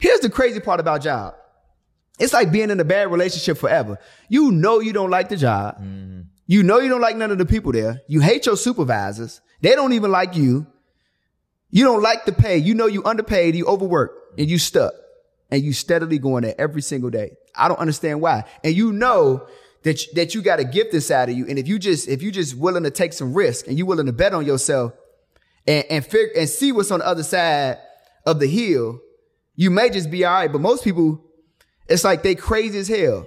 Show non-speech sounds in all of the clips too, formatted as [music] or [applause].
Here's the crazy part about job. It's like being in a bad relationship forever. You know you don't like the job. Mm-hmm. You know you don't like none of the people there. You hate your supervisors. They don't even like you. You don't like the pay. You know you underpaid, you overworked, and you stuck. And you steadily going there every single day. I don't understand why. And you know that, that you got a gift inside of you. And if you just, if you just willing to take some risk and you willing to bet on yourself and, and figure, and see what's on the other side of the hill, you may just be all right. But most people, it's like they crazy as hell.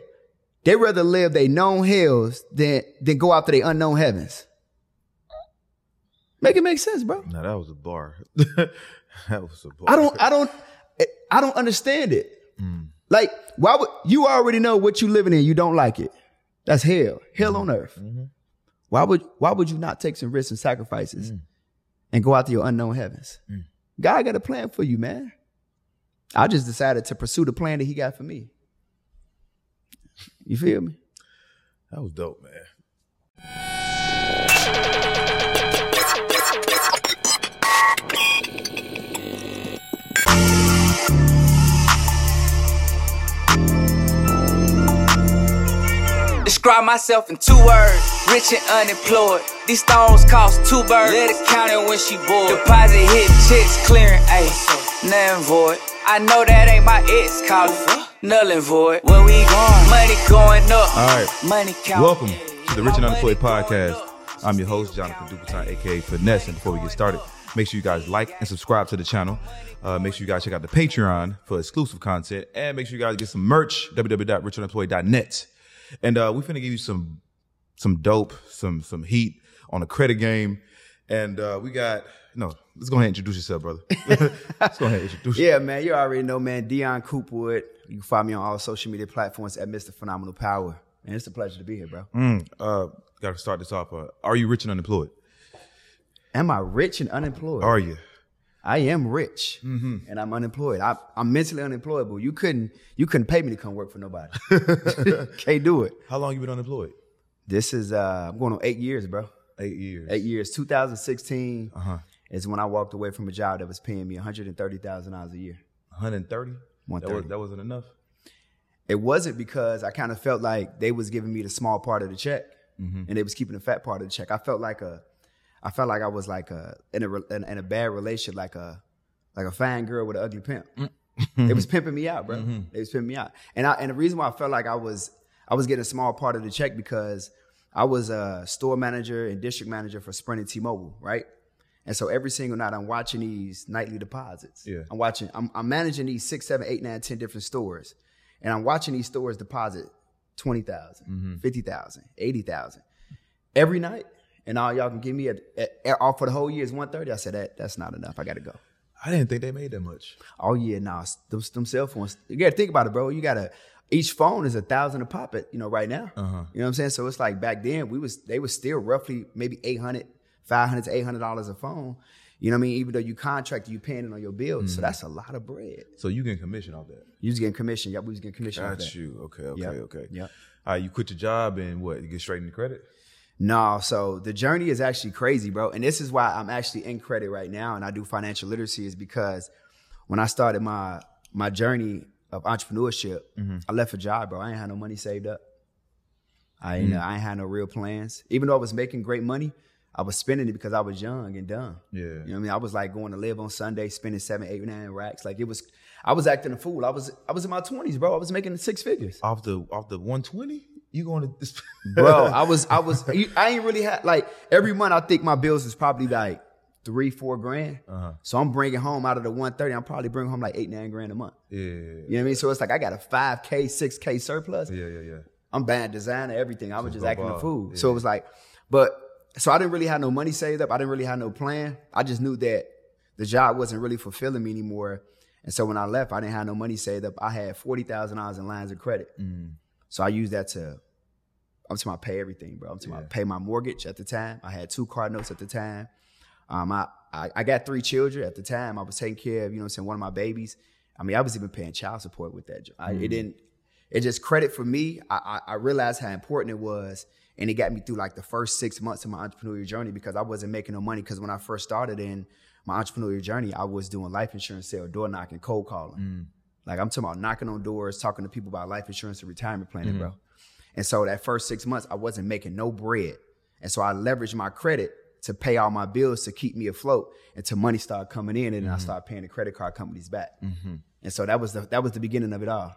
They rather live their known hells than, than go after their unknown heavens. Make it make sense, bro. No, that was a bar. [laughs] that was a bar. I don't, I don't, I don't understand it. Mm. Like, why would you already know what you living in? You don't like it. That's hell, hell mm-hmm. on earth. Mm-hmm. Why would why would you not take some risks and sacrifices mm. and go out to your unknown heavens? Mm. God got a plan for you, man. I just decided to pursue the plan that he got for me. You feel me? That was dope, man. Describe myself in two words, rich and unemployed. These stones cost two birds. Let it count it when she bored. Deposit hit checks clearing, ayy, nothing void. I know that ain't my ex calling. Null and void. Where we going? Money going up. All right. Money count. Welcome to the Rich and Unemployed podcast. I'm your host, Jonathan Duperton, aka Finesse. And before we get started, make sure you guys like and subscribe to the channel. Uh, make sure you guys check out the Patreon for exclusive content. And make sure you guys get some merch, www.richunemployed.net. And uh, we're finna give you some some dope, some some heat on the credit game. And uh, we got no, let's go ahead and introduce yourself, brother. [laughs] let's go ahead and introduce Yeah, man, you already know, man. Dion Coopwood. You can find me on all social media platforms at Mr. Phenomenal Power. And it's a pleasure to be here, bro. Mm, uh, gotta start this off. Uh, are you rich and unemployed? Am I rich and unemployed? Are you? I am rich mm-hmm. and I'm unemployed. I, am mentally unemployable. You couldn't you couldn't pay me to come work for nobody. [laughs] [laughs] Can't do it. How long you been unemployed? This is uh, I'm going on eight years, bro. Eight years. Eight years. 2016 uh-huh. Is when I walked away from a job that was paying me 130 thousand dollars a year. 130. 130. That, was, that wasn't enough. It wasn't because I kind of felt like they was giving me the small part of the check, mm-hmm. and they was keeping the fat part of the check. I felt like a, I felt like I was like a in a in, in a bad relationship, like a like a fine girl with an ugly pimp. Mm-hmm. It was pimping me out, bro. Mm-hmm. It was pimping me out, and I, and the reason why I felt like I was I was getting a small part of the check because I was a store manager and district manager for Sprint and T-Mobile, right? And so every single night I'm watching these nightly deposits. Yeah. I'm watching, I'm, I'm managing these six, seven, eight, nine, ten different stores. And I'm watching these stores deposit 20,000, mm-hmm. 50,000, 80,000 every night. And all y'all can give me a, a, a, off for the whole year is 130. I said that that's not enough. I got to go. I didn't think they made that much. Oh yeah, nah. Them, them cell phones. You got to think about it, bro. You got to each phone is a thousand a pop it, you know, right now. Uh-huh. You know what I'm saying? So it's like back then we was they was still roughly maybe 800, 500 to 800 dollars a phone. You know what I mean? Even though you contract, you paying it on your bills. Mm-hmm. So that's a lot of bread. So you getting commission off that? You was getting commission. Yep, we was getting commission Got off that. you. Okay, okay, yep. okay. Yeah. All right, you quit your job and what? You get straight into credit? No, so the journey is actually crazy, bro. And this is why I'm actually in credit right now and I do financial literacy is because when I started my my journey of entrepreneurship, mm-hmm. I left a job, bro. I ain't had no money saved up. I ain't, mm-hmm. I ain't had no real plans. Even though I was making great money, I was spending it because I was young and dumb. Yeah. You know what I mean? I was like going to live on Sunday, spending seven, eight, nine racks. Like it was, I was acting a fool. I was, I was in my twenties, bro. I was making six figures. Off the, off the 120? You going to [laughs] this? bro, [laughs] I was, I was, I ain't really had, like every month I think my bills is probably like three, four grand. Uh-huh. So I'm bringing home out of the 130, I'm probably bringing home like eight, nine grand a month. Yeah, yeah, yeah. You know what I mean? So it's like I got a 5K, 6K surplus. Yeah, yeah, yeah. I'm bad designer, everything. I was just, just acting a fool. Yeah. So it was like, but so I didn't really have no money saved up. I didn't really have no plan. I just knew that the job wasn't really fulfilling me anymore. And so when I left, I didn't have no money saved up. I had forty thousand dollars in lines of credit. So I used that to I'm talking about pay everything, bro. I'm talking about pay my mortgage at the time. I had two car notes at the time. Um, I, I I got three children at the time. I was taking care of, you know what I'm saying, one of my babies. I mean, I was even paying child support with that. Job. I, It didn't, it just credit for me. I, I, I realized how important it was. And it got me through like the first six months of my entrepreneurial journey because I wasn't making no money. Because when I first started in my entrepreneurial journey, I was doing life insurance sale, door knocking, cold calling. Mm. Like I'm talking about knocking on doors, talking to people about life insurance and retirement planning, mm-hmm. bro. And so that first six months, I wasn't making no bread. And so I leveraged my credit to pay all my bills to keep me afloat until money started coming in and then I mm-hmm. started paying the credit card companies back. Mm-hmm. And so that was the that was the beginning of it all.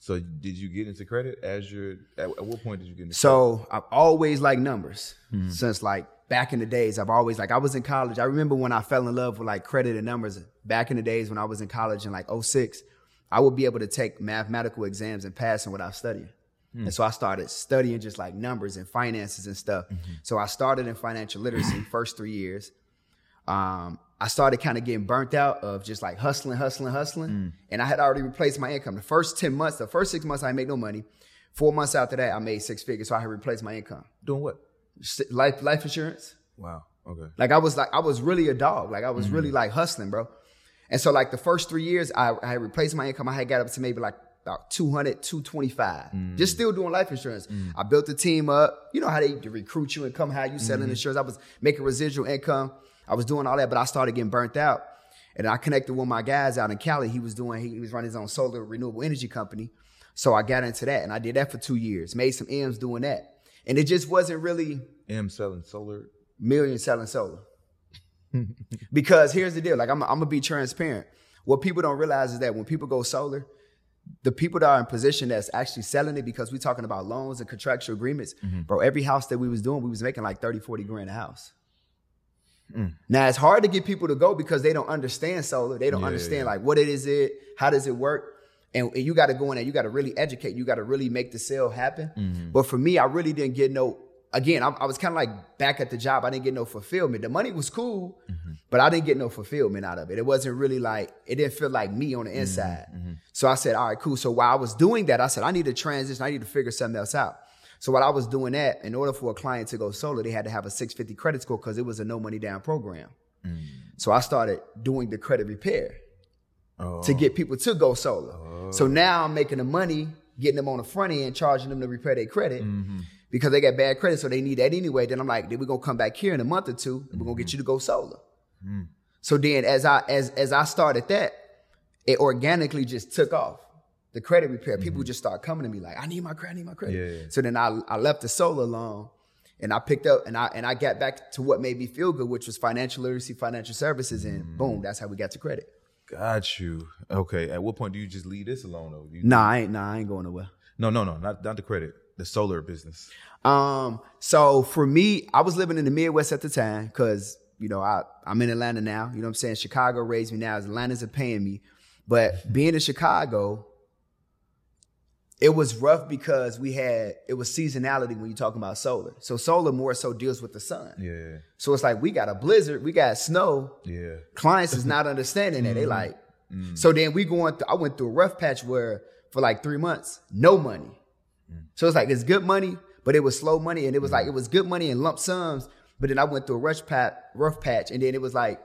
So did you get into credit as your? At, at what point did you get into? So I've always liked numbers mm-hmm. since like back in the days. I've always like I was in college. I remember when I fell in love with like credit and numbers back in the days when I was in college in like 06, I would be able to take mathematical exams and pass them without studying. Hmm. And so I started studying just like numbers and finances and stuff. Mm-hmm. So I started in financial literacy first three years. Um, I started kind of getting burnt out of just like hustling, hustling, hustling. Mm. And I had already replaced my income. The first 10 months, the first six months, I made no money. Four months after that, I made six figures. So I had replaced my income. doing what? Life, life insurance. Wow. Okay. Like I was like, I was really a dog. Like I was really mm. like hustling, bro. And so like the first three years, I, I had replaced my income. I had got up to maybe like about 200, 225. Mm. Just still doing life insurance. I built a team up. You know how they recruit you and come how you selling mm-hmm. insurance. I was making residual income. I was doing all that, but I started getting burnt out. And I connected with my guys out in Cali. He was doing, he, he was running his own solar renewable energy company. So I got into that and I did that for two years, made some M's doing that. And it just wasn't really M selling solar. million selling solar. [laughs] because here's the deal, like I'm, I'm gonna be transparent. What people don't realize is that when people go solar, the people that are in position that's actually selling it because we're talking about loans and contractual agreements, mm-hmm. bro. Every house that we was doing, we was making like 30, 40 grand a house. Now it's hard to get people to go because they don't understand solar. They don't Yeah, understand yeah. like what it is it, how does it work? And, and you got to go in there, you got to really educate, you got to really make the sale happen. Mm-hmm. But for me, I really didn't get no. Again, I, I was kind of like back at the job. I didn't get no fulfillment. The money was cool, Mm-hmm. but I didn't get no fulfillment out of it. It wasn't really like it didn't feel like me on the Mm-hmm. inside. So I said, all right, cool. So while I was doing that, I said I need to transition. I need to figure something else out. So while I was doing that, in order for a client to go solar, they had to have a 650 credit score because it was a no money down program. Mm. So I started doing the credit repair oh. to get people to go solar. So oh. now I'm making the money, getting them on the front end, charging them to repair their credit mm-hmm. because they got bad credit, so they need that anyway. Then I'm like, then we're gonna come back here in a month or two, and we're gonna get mm-hmm. you to go solar. Mm. So then as I as as I started that, it organically just took off. The credit repair, people just start coming to me like, I need my credit, I need my credit. Yeah, yeah. So then I I left the solar loan and I picked up and I and I got back to what made me feel good, which was financial literacy, financial services, and boom, that's how we got to credit. Got you. Okay. At what point do you just leave this alone though? You- Nah, I ain't nah, I ain't going nowhere. No, no, no. Not not the credit. The solar business. Um, so for me, I was living in the Midwest at the time because, you know, I, I'm in Atlanta now. You know what I'm saying? Chicago raised me now. Atlanta's paying me. But being in Chicago, it was rough because we had, it was seasonality when you're talking about solar. So solar more so deals with the sun. Yeah. So it's like we got a blizzard, we got snow. Yeah. Clients is [laughs] not understanding that. They mm-hmm. like, mm-hmm. so then we going through, I went through a rough patch where for like three months, no money. Mm. So it's like it's good money, but it was slow money, and it was mm. like it was good money in lump sums. But then I went through a rush patch, rough patch, and then it was like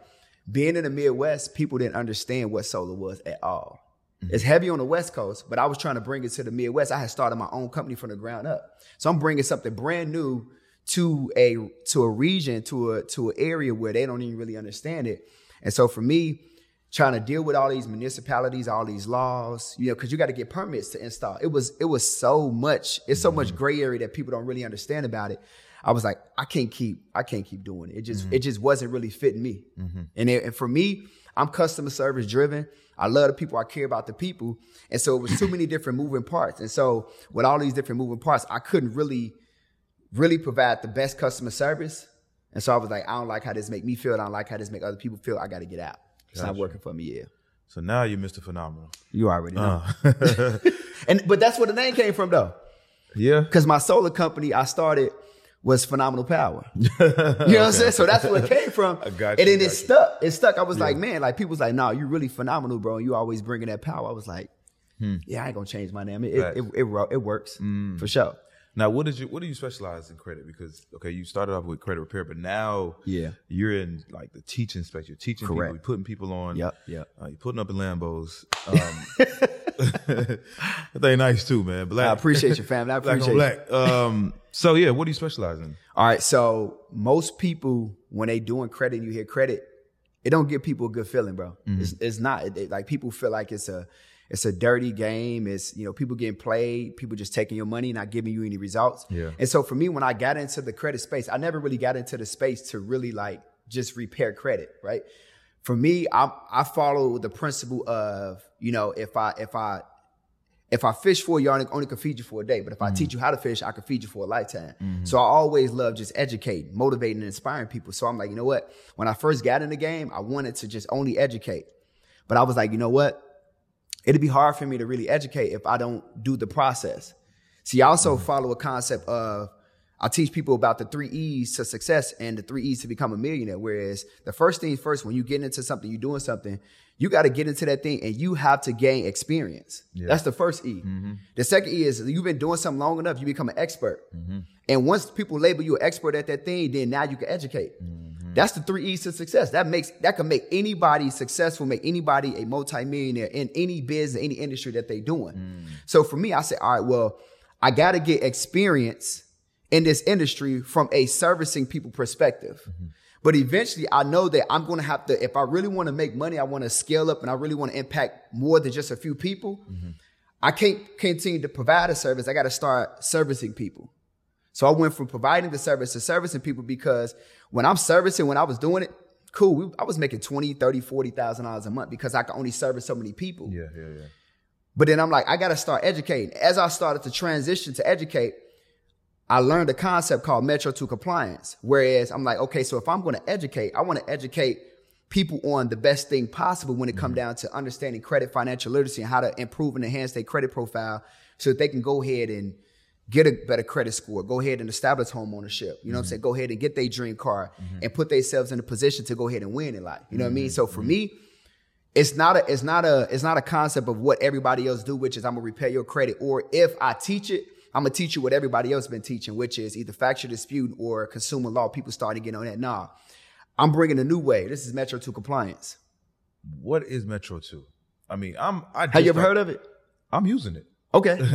being in the Midwest, people didn't understand what solar was at all. It's mm-hmm. heavy on the West Coast, but I was trying to bring it to the Midwest. I had started my own company from the ground up, so I'm bringing something brand new to a to a region, to a to an area where they don't even really understand it. And so for me, trying to deal with all these municipalities, all these laws, you know, because you got to get permits to install. It was it was so much. It's so much mm-hmm. gray area that people don't really understand about it. I was like, I can't keep I can't keep doing it. It just mm-hmm. it just wasn't really fitting me. And, it, and for me, I'm customer service driven. I love the people. I care about the people. And so it was too many different moving parts. And so with all these different moving parts, I couldn't really really provide the best customer service. And so I was like, I don't like how this make me feel. I don't like how this make other people feel. I got to get out. It's not working for me. Yeah. So now you're Mr. Phenomenal. You already know. Uh, [laughs] [laughs] And but that's where the name came from though. yeah. Because my solar company, I started was phenomenal power. [laughs] You know what I'm saying? So that's where it came from. I got and you, then it you. stuck. It stuck. I was like, man, like people was like, no, you're really phenomenal, bro. You always bringing that power. I was like, yeah, I ain't gonna change my name. It it, it, it, it works for sure. Now, what did you what do you specialize in credit? Because okay, you started off with credit repair, but now Yeah. you're in like the teaching space. You're teaching Correct. people, you're putting people on. Yep, yep. Uh, you're putting up in Lambos. Um, [laughs] they nice too, man. Black. I appreciate your family. I [laughs] black appreciate on you. black. Um, so yeah, what do you specialize in? All right. So most people, when they doing credit, and you hear credit, it don't give people a good feeling, bro. Mm-hmm. It's, it's not It- it- like people feel like it's a it's a dirty game. It's you know people getting played, people just taking your money, not giving you any results. Yeah. And so for me, when I got into the credit space, I never really got into the space to really like just repair credit, right? For me, I I follow the principle of you know if I if I if I fish for you, I only, only can feed you for a day. But if I teach mm-hmm. you how to fish, I can feed you for a lifetime. Mm-hmm. So I always love just educating, motivating, and inspiring people. So I'm like, you know what? When I first got in the game, I wanted to just only educate. But I was like, you know what? It'd be hard for me to really educate if I don't do the process. See, I also mm-hmm. follow a concept of I teach people about the three E's to success and the three E's to become a millionaire. Whereas the first thing first, when you get into something, you're doing something, you got to get into that thing and you have to gain experience. That's the first E. Mm-hmm. The second E is you've been doing something long enough, you become an expert. Mm-hmm. And once people label you an expert at that thing, then now you can educate. Mm-hmm. That's the three E's to success. That makes that can make anybody successful, make anybody a multimillionaire in any business, any industry that they're doing. Mm. So for me, I say, all right, well, I got to get experience in this industry from a servicing people perspective. Mm-hmm. But eventually, I know that I'm going to have to, if I really want to make money, I want to scale up and I really want to impact more than just a few people. Mm-hmm. I can't continue to provide a service. I got to start servicing people. So I went from providing the service to servicing people because when I'm servicing, when I was doing it, cool. We, I was making 20, 30, 40,000 dollars a month because I could only service so many people. Yeah, yeah, yeah. But then I'm like, I got to start educating. As I started to transition to educate, I learned a concept called Metro 2 compliance. Whereas I'm like, okay, so if I'm going to educate, I want to educate people on the best thing possible when it come mm-hmm. down to understanding credit, financial literacy, and how to improve and enhance their credit profile so that they can go ahead and get a better credit score, go ahead and establish home ownership. You know what I'm mm-hmm. saying? Go ahead and get their dream car mm-hmm. and put themselves in a position to go ahead and win in life. You know what I mean? So for me, it's not a it's not a it's not a concept of what everybody else do, which is I'm gonna repair your credit, or if I teach it, I'm gonna teach you what everybody else been teaching, which is either factual dispute or consumer law. People starting to get on that. Nah, I'm bringing a new way. This is Metro 2 compliance. What is Metro Two? I mean, I'm. I Have you ever heard of it? I'm using it. Okay. [laughs] [laughs]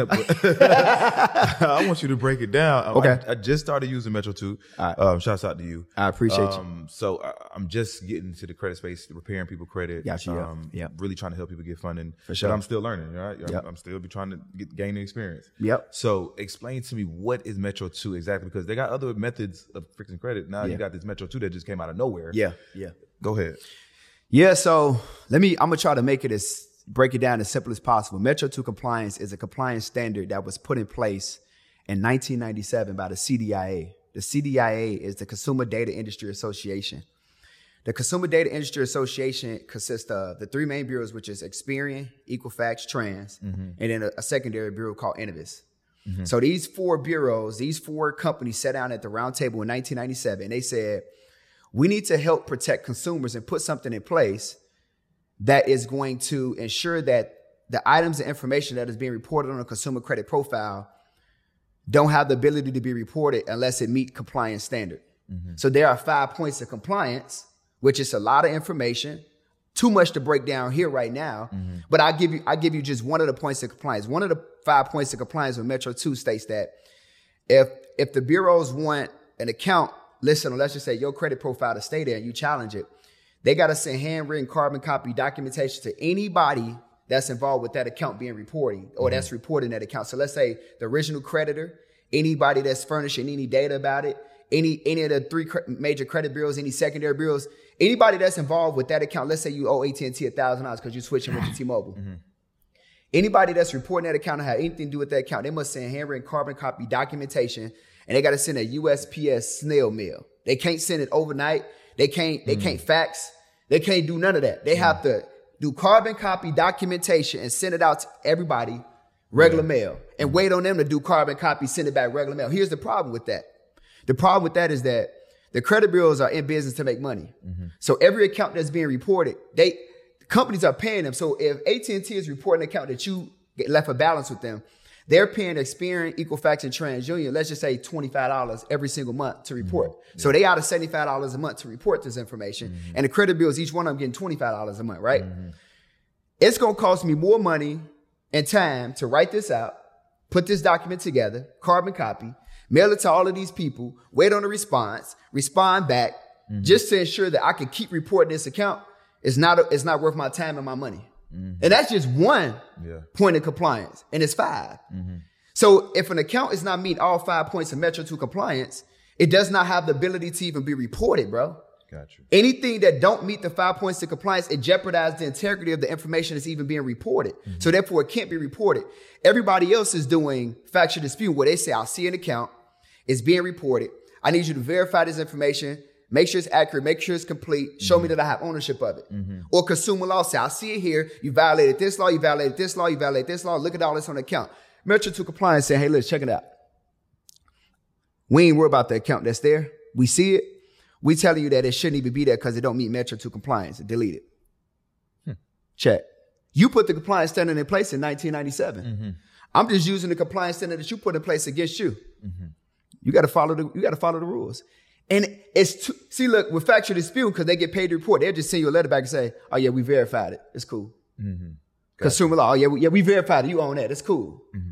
I want you to break it down. Okay. I, I just started using Metro 2. All right. Um, shouts out to you. I appreciate you. um, So I, I'm just getting into the credit space, repairing people credit. Got you, yeah. Um. Really trying to help people get funding. For sure. But I'm still learning, right? I'm, Yep. I'm still be trying to get, gain the experience. Yep. So explain to me what is Metro 2 exactly? Because they got other methods of fixing credit. Now Yeah. you got this Metro 2 that just came out of nowhere. Yeah. Yeah. Go ahead. Yeah, so let me, I'm gonna try to make it as, break it down as simple as possible. Metro 2 compliance is a compliance standard that was put in place in 1997 by the CDIA. The CDIA is the Consumer Data Industry Association. The Consumer Data Industry Association consists of the three main bureaus, which is Experian, Equifax, Trans, mm-hmm. and then a, a secondary bureau called Innovis. Mm-hmm. So these four bureaus, these four companies sat down at the round table in 1997 and they said, we need to help protect consumers and put something in place that is going to ensure that the items and information that is being reported on a consumer credit profile don't have the ability to be reported unless it meet compliance standard. Mm-hmm. So there are five points of compliance, which is a lot of information, too much to break down here right now. Mm-hmm. But I give you I give you just one of the points of compliance. One of the five points of compliance with Metro 2 states that if if the bureaus want an account listed on let's just say your credit profile to stay there and you challenge it, they got to send handwritten carbon copy documentation to anybody that's involved with that account being reporting or mm-hmm. that's reporting that account. So let's say the original creditor, anybody that's furnishing any data about it, any any of the three cre- major credit bureaus, any secondary bureaus, anybody that's involved with that account. Let's say you owe AT and T a thousand dollars because you're switching with [sighs] T-Mobile. Mm-hmm. Anybody that's reporting that account or have anything to do with that account, they must send handwritten carbon copy documentation, and they got to send a USPS snail mail. They can't send it overnight. They can't. They mm. can't fax. They can't do none of that. They have mm. to do carbon copy documentation and send it out to everybody regular mail, and wait on them to do carbon copy, send it back regular mail. Here's the problem with that. The problem with that is that the credit bureaus are in business to make money. Mm-hmm. So every account that's being reported, they companies are paying them. So if AT&T is reporting an account that you get left a balance with them, they're paying Experian, Equifax, and TransUnion, let's just say $25 every single month to mm-hmm. report. So they out of $75 a month to report this information. Mm-hmm. And the credit bills, each one of them getting $25 a month, right? Mm-hmm. It's gonna cost me more money and time to write this out, put this document together, carbon copy, mail it to all of these people, wait on a response, respond back, just to ensure that I can keep reporting this account. It's not it's not worth my time and my money. Mm-hmm. And that's just one Yeah. point of compliance, and it's 5 mm-hmm. So if an account is not meeting all five points of Metro 2 compliance, it does not have the ability to even be reported, bro. Got you. Anything that don't meet the five points of compliance, it jeopardizes the integrity of the information that's even being reported. Mm-hmm. So therefore, it can't be reported. Everybody else is doing factual dispute where they say, "I'll see an account, it's being reported. I need you to verify this information, make sure it's accurate, make sure it's complete, show me mm-hmm. that I have ownership of it." Mm-hmm. Or consumer law say, "I see it here. You violated this law, you violated this law, you violated this law. Look at all this on the account." Metro 2 compliance say, "Hey, let's check it out." We ain't worried about the account that's there. We see it. We telling you that it shouldn't even be there because it don't meet Metro 2 compliance. Delete it. Hmm. Check. You put the compliance standard in place in 1997. Mm-hmm. I'm just using the compliance standard that you put in place against you. You got to follow the you got to follow the rules. And it's too, see, look, with factual dispute because they get paid to report, they'll just send you a letter back and say, "Oh yeah, we verified it. It's cool." Mm-hmm. Consumer law, oh yeah, we, yeah, we verified it. You own that. It's cool. Mm-hmm.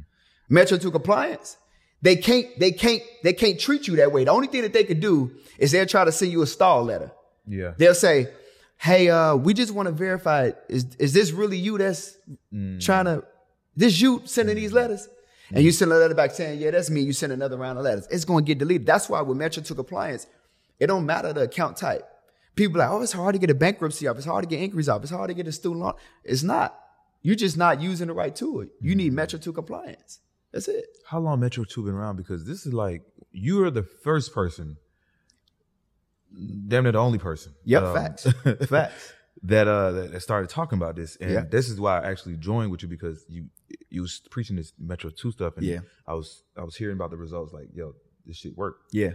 Metro 2 compliance. They can't, they can't, they can't treat you that way. The only thing that they could do is they'll try to send you a stall letter. Yeah. They'll say, Hey, uh, we just want to verify, is, is this really you that's mm. trying to, this you sending these letters? And you send a letter back saying, yeah, that's me. You send another round of letters. It's going to get deleted. That's why with Metro 2 compliance, it don't matter the account type. People are like, oh, it's hard to get a bankruptcy off. It's hard to get inquiries off. It's hard to get a student loan. It's not. You're just not using the right tool. You need Metro 2 compliance. That's it. How long Metro 2 been around? Because this is like you are the first person, damn near the only person. Yep, um, facts. [laughs] Facts. That uh that started talking about this. And Yeah. this is why I actually joined with you because you you was preaching this Metro 2 stuff and Yeah. I was I was hearing about the results like, yo, this shit worked. Yeah.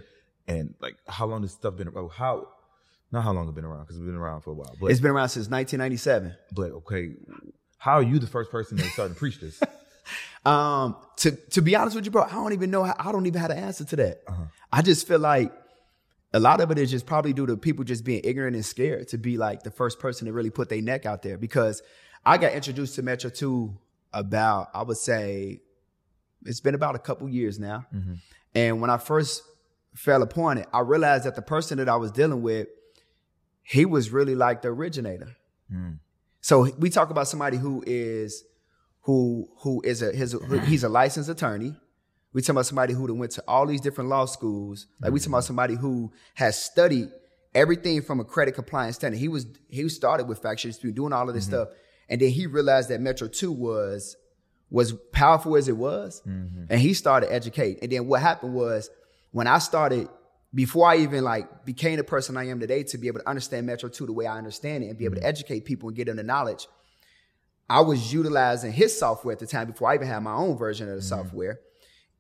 And like how long this stuff been oh, how not how long it been around because it's been around for a while. But It's been around since 1997. but okay, how are you the first person that started to preach this? [laughs] Um, to to be honest with you, bro, I don't even know how, I don't even have an answer to that. I just feel like a lot of it is just probably due to people just being ignorant and scared to be like the first person to really put their neck out there. Because I got introduced to Metro 2 about, I would say, it's been about a couple years now. Mm-hmm. And when I first fell upon it, I realized that the person that I was dealing with, he was really like the originator. Mm. So we talk about somebody who is who who is a his he's a licensed attorney. We talk about somebody who went to all these different law schools. Like we talk about mm-hmm. somebody who has studied everything from a credit compliance standard. He was he started with factual dispute, doing all of this mm-hmm. stuff, and then he realized that Metro Two was was powerful as it was, mm-hmm. and he started educate. And then what happened was when I started before I even like became the person I am today to be able to understand Metro 2 the way I understand it and be able to educate people and get them the knowledge, I was utilizing his software at the time before I even had my own version of the software.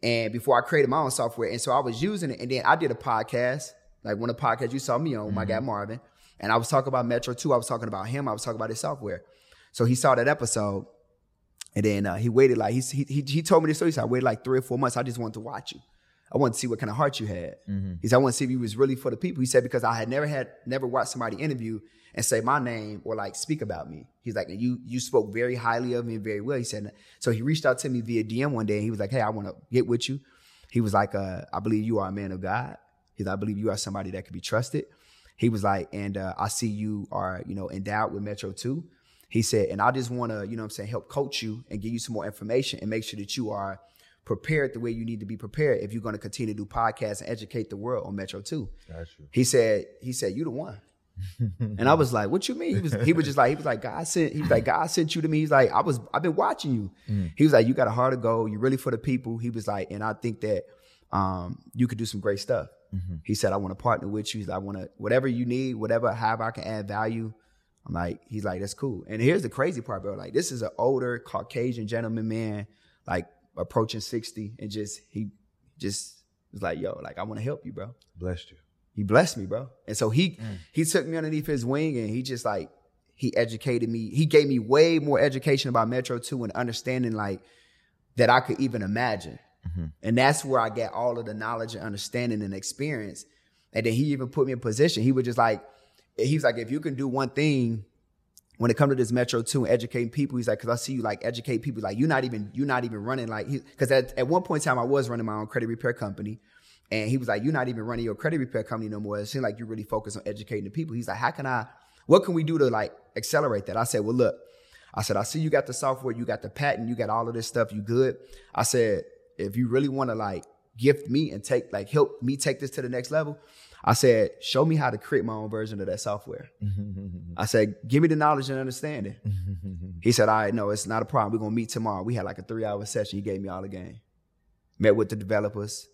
And before I created my own software. And so I was using it. And then I did a podcast, like one of the podcasts you saw me on, my guy Marvin. And I was talking about Metro 2. I was talking about him. I was talking about his software. So he saw that episode. And then uh, he waited like, he, he, he told me this story. He said, I waited like three or four months. I just wanted to watch you. I wanted to see what kind of heart you had. He said, I want to see if you was really for the people. He said, because I had never had, never watched somebody interview and say my name or like speak about me. He's like, you, you spoke very highly of me very well. He said, so he reached out to me via DM one day and he was like, Hey, I want to get with you. He was like, uh, I believe you are a man of God. He's like, I believe you are somebody that can be trusted. He was like, and uh, I see you are, you know, endowed with Metro 2. He said, and I just want to, you know what I'm saying, help coach you and give you some more information and make sure that you are prepared the way you need to be prepared if you're going to continue to do podcasts and educate the world on Metro 2. Got you. He said, he said, you the one. And I was like, what you mean? He was, he was just like, he was like, God sent, he was like, God sent you to me. He's like, I was, I've been watching you. He was like, you got a heart of gold. You're really for the people. He was like, and I think that, um, you could do some great stuff. He said, I want to partner with you. He's like, I want to, whatever you need, whatever, however I can add value. I'm like, he's like, that's cool. And here's the crazy part, bro. Like, this is an older Caucasian gentleman man, like approaching 60, and just he just was like, yo, like I want to help you, bro. Blessed you. He blessed me, bro. And so he mm. he took me underneath his wing and he just like he educated me. He gave me way more education about Metro 2 and understanding like that I could even imagine. Mm-hmm. And that's where I get all of the knowledge and understanding and experience. And then he even put me in position. He was just like, he's like, if you can do one thing when it comes to this Metro 2 and educating people, he's like, cause I see you like educate people. Like you're not even, you're not even running like, he, cause at, at one point in time I was running my own credit repair company. And he was like, you're not even running your credit repair company no more. It seems like you really focus on educating the people. He's like, how can I, what can we do to like accelerate that? I said, well, look, I said, I see you got the software, you got the patent, you got all of this stuff, you good. I said, if you really want to like gift me and take, like help me take this to the next level, I said, show me how to create my own version of that software. [laughs] I said, give me the knowledge and understanding. [laughs] he said, all right, no, it's not a problem. We're going to meet tomorrow. We had like a three hour session. He gave me all the game. Met with the developers,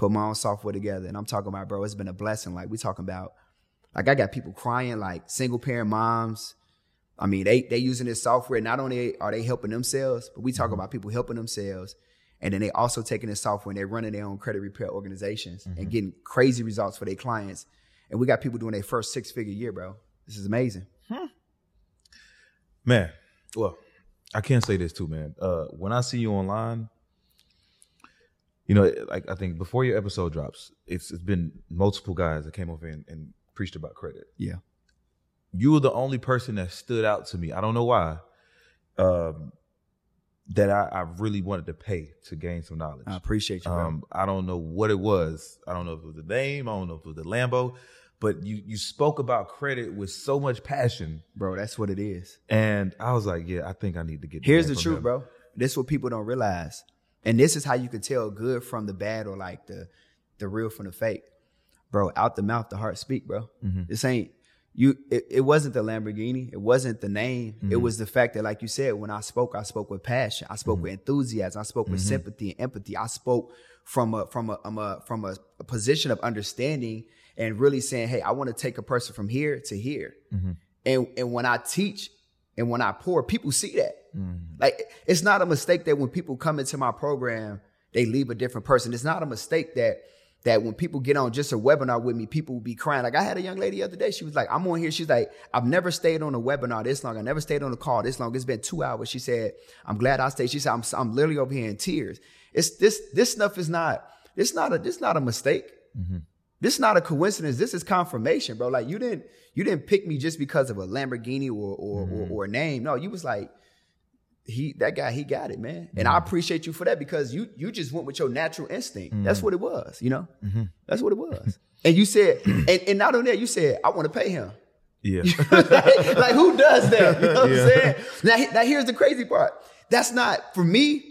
put my own software together. And I'm talking about, bro, it's been a blessing. Like we talking about, like I got people crying, like single parent moms. I mean, they they using this software. Not only are they helping themselves, but we talk about people helping themselves. And then they also taking this software and they're running their own credit repair organizations and getting crazy results for their clients. And we got people doing their first six figure year, bro. This is amazing. Man, well, I can't say this too, man. Uh, when I see you online, you know, like I think before your episode drops, it's it's been multiple guys that came over and, and preached about credit. Yeah. You were the only person that stood out to me. I don't know why. Um, that I, I really wanted to pay to gain some knowledge. I appreciate you, bro. Um, I don't know what it was. I don't know if it was the name. I don't know if it was the Lambo, but you you spoke about credit with so much passion, bro, that's what it is. and I was like, yeah, I think I need to get. Here's the truth, him. bro. This is what people don't realize. And this is how you can tell good from the bad or like the the real from the fake. Bro, out the mouth, the heart speak, bro. Mm-hmm. This ain't you it, it wasn't the Lamborghini, it wasn't the name. It mm-hmm. was the fact that, like you said, when I spoke, I spoke with passion, I spoke mm-hmm. with enthusiasm, I spoke with sympathy and empathy. I spoke from a from a, um, a from a, a position of understanding and really saying, Hey, I want to take a person from here to here. And and when I teach and when I pour, people see that. Mm-hmm. Like it's not a mistake that when people come into my program, they leave a different person. It's not a mistake that that when people get on just a webinar with me, people will be crying. Like I had a young lady the other day. She was like, I'm on here. She's like, I've never stayed on a webinar this long. I never stayed on a call this long. It's been two hours. She said, I'm glad I stayed. She said, I'm, I'm literally over here in tears. It's this, this stuff is not, it's not a, this not a mistake. Mm-hmm. This is not a coincidence. This is confirmation, bro. Like you didn't, you didn't pick me just because of a Lamborghini or, or, or, mm-hmm. or a name. No, you was like, he that guy he got it man. And i mm-hmm. appreciate you for that because you you just went with your natural instinct. That's mm-hmm. what it was you know? Mm-hmm. That's what it was. [laughs] And you said and, and not only that you said i want to pay him. Yeah, [laughs] like who does that? You know what Yeah. i'm saying? Now, he- now here's the crazy part. That's not for me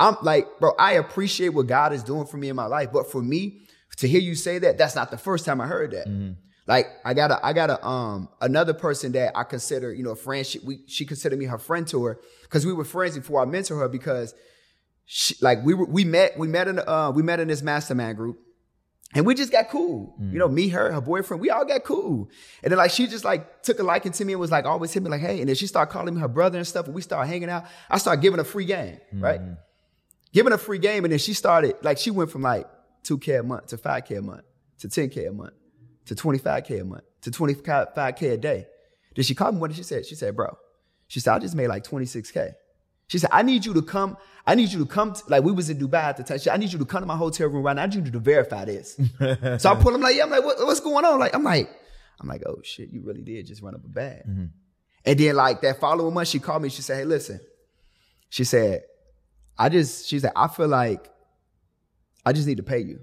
i'm like bro i appreciate what god is doing for me in my life but for me to hear you say that that's not the first time i heard that like I got a I got a um another person that I consider you know a friend. She we she considered me her friend to her because we were friends before I mentored her because she, like we were we met we met in uh we met in this mastermind group and we just got cool. You know, me, her, her boyfriend, we all got cool. And then like she just like took a liking to me and was like always hit me like, hey, and then she started calling me her brother and stuff. And we started hanging out. I started giving her free game, right? Giving her free game, and then she started like she went from like two k a month to five k a month to ten k a month to twenty five k a month to twenty five k a day. Then she called me. What did she say? She said, bro, she said I just made like twenty six k. She said, I need you to come. I need you to come. To, like we was in Dubai at the time. She said, I need you to come to my hotel room right now. I need you to verify this. [laughs] so I pull him like, yeah, I'm like, what, what's going on? Like, I'm like, I'm like, oh shit, you really did just run up a bag. Mm-hmm. And then like that following month, she called me. She said, hey, listen. She said, I just, she said, I feel like I just need to pay you.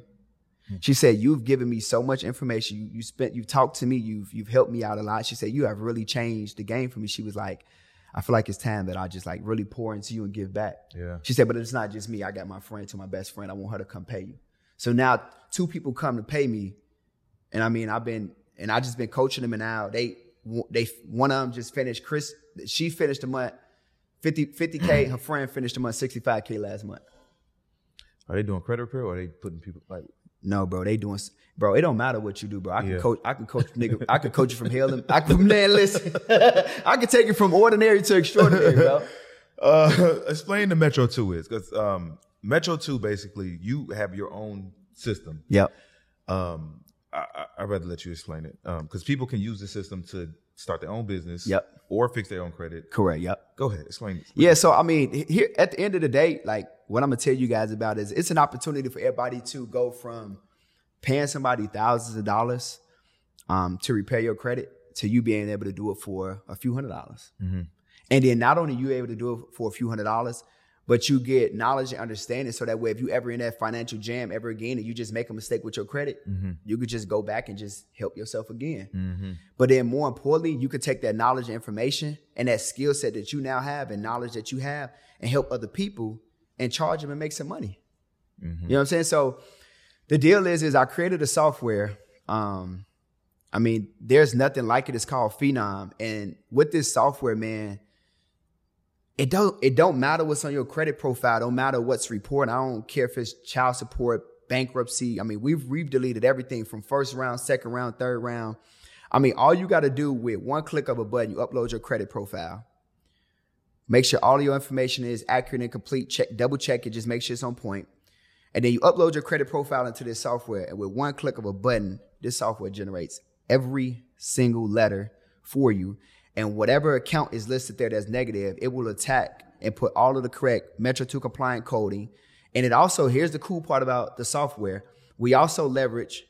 Mm. She said, you've given me so much information. You, you spent, you've talked to me. You've, you've helped me out a lot. She said, you have really changed the game for me. She was like, I feel like it's time that I just like really pour into you and give back. Yeah. She said, but it's not just me. I got my friend to my best friend. I want her to come pay you. So now two people come to pay me. And I mean, I've been, and I just been coaching them and now they, they, one of them just finished, Chris, she finished the month 50, 50K. [clears throat] Her friend finished the month 65K last month. Are they doing credit repair or are they putting people like? No, bro, they doing, bro. It don't matter what you do, bro. I can Yeah. coach. I can coach, [laughs] nigga. I can coach you from hell. and- I can [laughs] man, listen. I can take it from ordinary to extraordinary, bro. [laughs] Uh, explain the Metro Two is because um, Metro Two basically you have your own system. Yep. Um, I, I, I'd rather let you explain it because people can use the system to start their own business. Yep. Or fix their own credit. Correct. Yep. Go ahead, explain it. Yeah, so I mean, here at the end of the day, like what I'm gonna tell you guys about is it's an opportunity for everybody to go from paying somebody thousands of dollars um, to repair your credit to you being able to do it for a few hundred dollars. And then not only you able to do it for a few hundred dollars, but you get knowledge and understanding so that way if you ever in that financial jam ever again and you just make a mistake with your credit, mm-hmm. you could just go back and just help yourself again. Mm-hmm. But then more importantly, you could take that knowledge and information and that skill set that you now have and knowledge that you have and help other people and charge them and make some money. Mm-hmm. You know what I'm saying? So the deal is, is I created a software. Um, I mean, there's nothing like it. It's called Phenom. And with this software, man, it don't it don't matter what's on your credit profile. Don't matter what's reported. I don't care if it's child support, bankruptcy. I mean, we've we've deleted everything from first round, second round, third round. I mean, all you got to do with one click of a button, you upload your credit profile. Make sure all your information is accurate and complete. Check, double check it. Just make sure it's on point. And then you upload your credit profile into this software. And with one click of a button, this software generates every single letter for you. And whatever account is listed there that's negative, it will attack and put all of the correct Metro 2 compliant coding. And it also, here's the cool part about the software. We also leverage,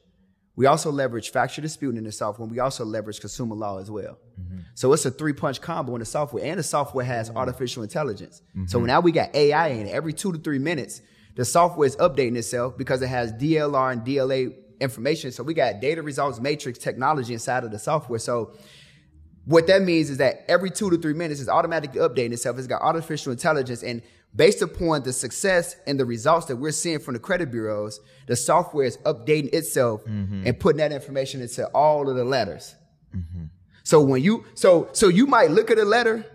we also leverage factual disputing in the software. We also leverage consumer law as well. Mm-hmm. So it's a three punch combo in the software. And the software has mm-hmm. artificial intelligence. So mm-hmm. now we got AI in it. Every two to three minutes, the software is updating itself because it has DLR and DLA information. So we got data results matrix technology inside of the software. So what that means is that every two to three minutes it's automatically updating itself. It's got artificial intelligence and based upon the success and the results that we're seeing from the credit bureaus, the software is updating itself mm-hmm. and putting that information into all of the letters. Mm-hmm. So when you so so you might look at a letter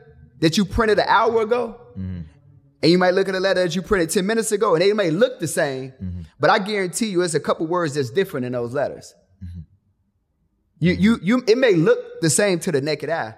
that you printed an hour ago, mm-hmm. and you might look at a letter that you printed 10 minutes ago, and they may look the same, but I guarantee you it's a couple words that's different in those letters. You, you, you, it may look the same to the naked eye,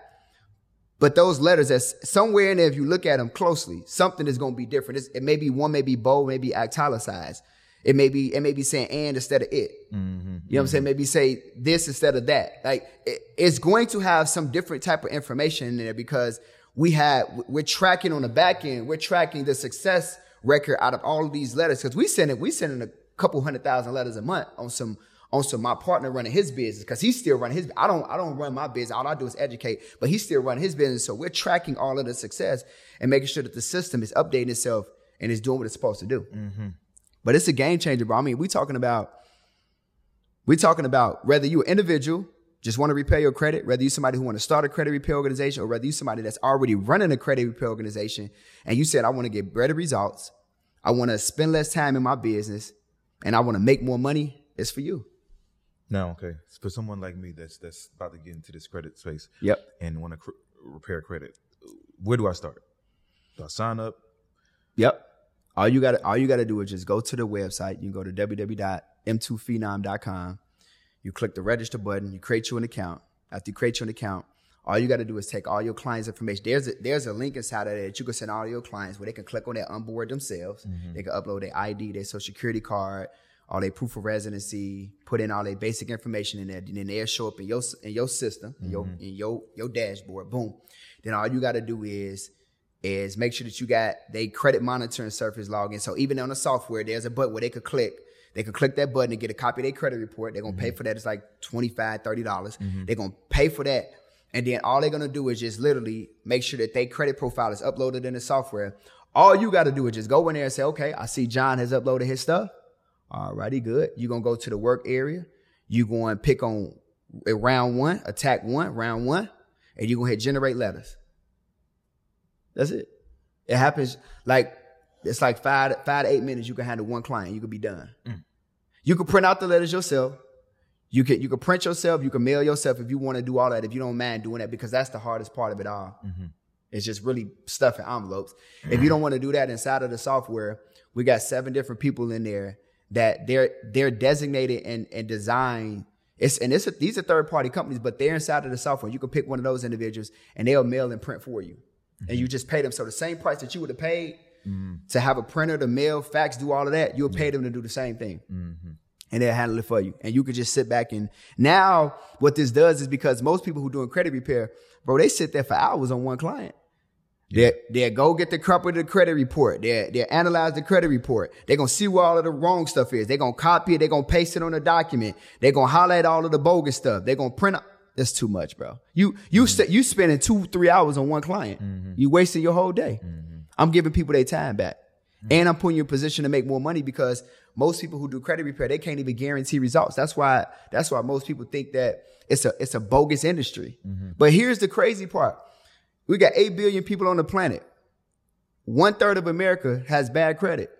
but those letters, that's somewhere in there, if you look at them closely, something is going to be different. It's, it may be one, may be bold, maybe italicized. It may be, it may be saying and instead of it. Mm-hmm, you know what I'm saying? Mm-hmm. Maybe say this instead of that. Like it, it's going to have some different type of information in there because we have, we're tracking on the back end, we're tracking the success record out of all of these letters because we send it, we sending a couple hundred thousand letters a month on some some my partner running his business because he's still running his I don't I don't run my business. All I do is educate, but he's still running his business. So we're tracking all of the success and making sure that the system is updating itself and is doing what it's supposed to do. Mm-hmm. But it's a game changer, bro. I mean, we talking about we talking about whether you're an individual just want to repair your credit, whether you're somebody who want to start a credit repair organization, or whether you're somebody that's already running a credit repair organization, and you said I want to get better results, I want to spend less time in my business, and I want to make more money. It's for you. Now, okay, for someone like me that's that's about to get into this credit space Yep. and want to cr- repair credit, where do I start? Do I sign up? Yep. All you got all you got to do is just go to the website. You can go to www.m2phenom.com. You click the register button. You create you an account. After you create you an account, all you got to do is take all your clients' information. There's a, there's a link inside of there that you can send all your clients where they can click on their onboard themselves. Mm-hmm. They can upload their ID, their social security card, all their proof of residency, put in all their basic information in there, and then they'll show up in your in your system, in your mm-hmm. in your your dashboard. Boom. Then all you got to do is is make sure that you got they credit monitoring surface login. So even on the software, there's a button where they could click. They could click that button and get a copy of their credit report. They're gonna pay mm-hmm. for that. It's like $25, $30. dollars mm-hmm. They're gonna pay for that. And then all they're gonna do is just literally make sure that their credit profile is uploaded in the software. All you gotta do is just go in there and say, okay, I see John has uploaded his stuff. Alrighty, good. You're gonna go to the work area. You're going to pick on uh, round one, attack one, round one, and you're gonna hit generate letters. That's it. It happens like it's like five five to eight minutes. You can handle one client. You could be done. You can print out the letters yourself. You can you can print yourself. You can mail yourself if you want to do all that. If you don't mind doing that, because that's the hardest part of it all. It's just really stuffing envelopes. If [clears throat] you don't want to do that inside of the software, we got seven different people in there that they're they're designated and and designed. It's and it's a, these are third party companies, but they're inside of the software. You can pick one of those individuals, and they'll mail and print for you, and you mm-hmm. just pay them. So the same price that you would have paid mm-hmm. to have a printer, to mail, fax, do all of that, you'll pay them to do the same thing. Mm-hmm. and they'll handle it for you. And you could just sit back and now what this does is because most people who doing credit repair, bro, they sit there for hours on one client. They they go get the copy of the credit report. They they analyze the credit report. They're gonna see where all of the wrong stuff is. They're gonna copy it. They're gonna paste it on the document. They're gonna highlight all of the bogus stuff. They're gonna print. Out. That's too much, bro. You you mm-hmm. you spending two three hours on one client. Mm-hmm. You wasting your whole day. Mm-hmm. I'm giving people their time back, mm-hmm. and I'm putting you in a position to make more money because most people who do credit repair they can't even guarantee results. That's why that's why most people think that it's a it's a bogus industry. Mm-hmm. But here's the crazy part we got 8 billion people on the planet. One third of America has bad credit.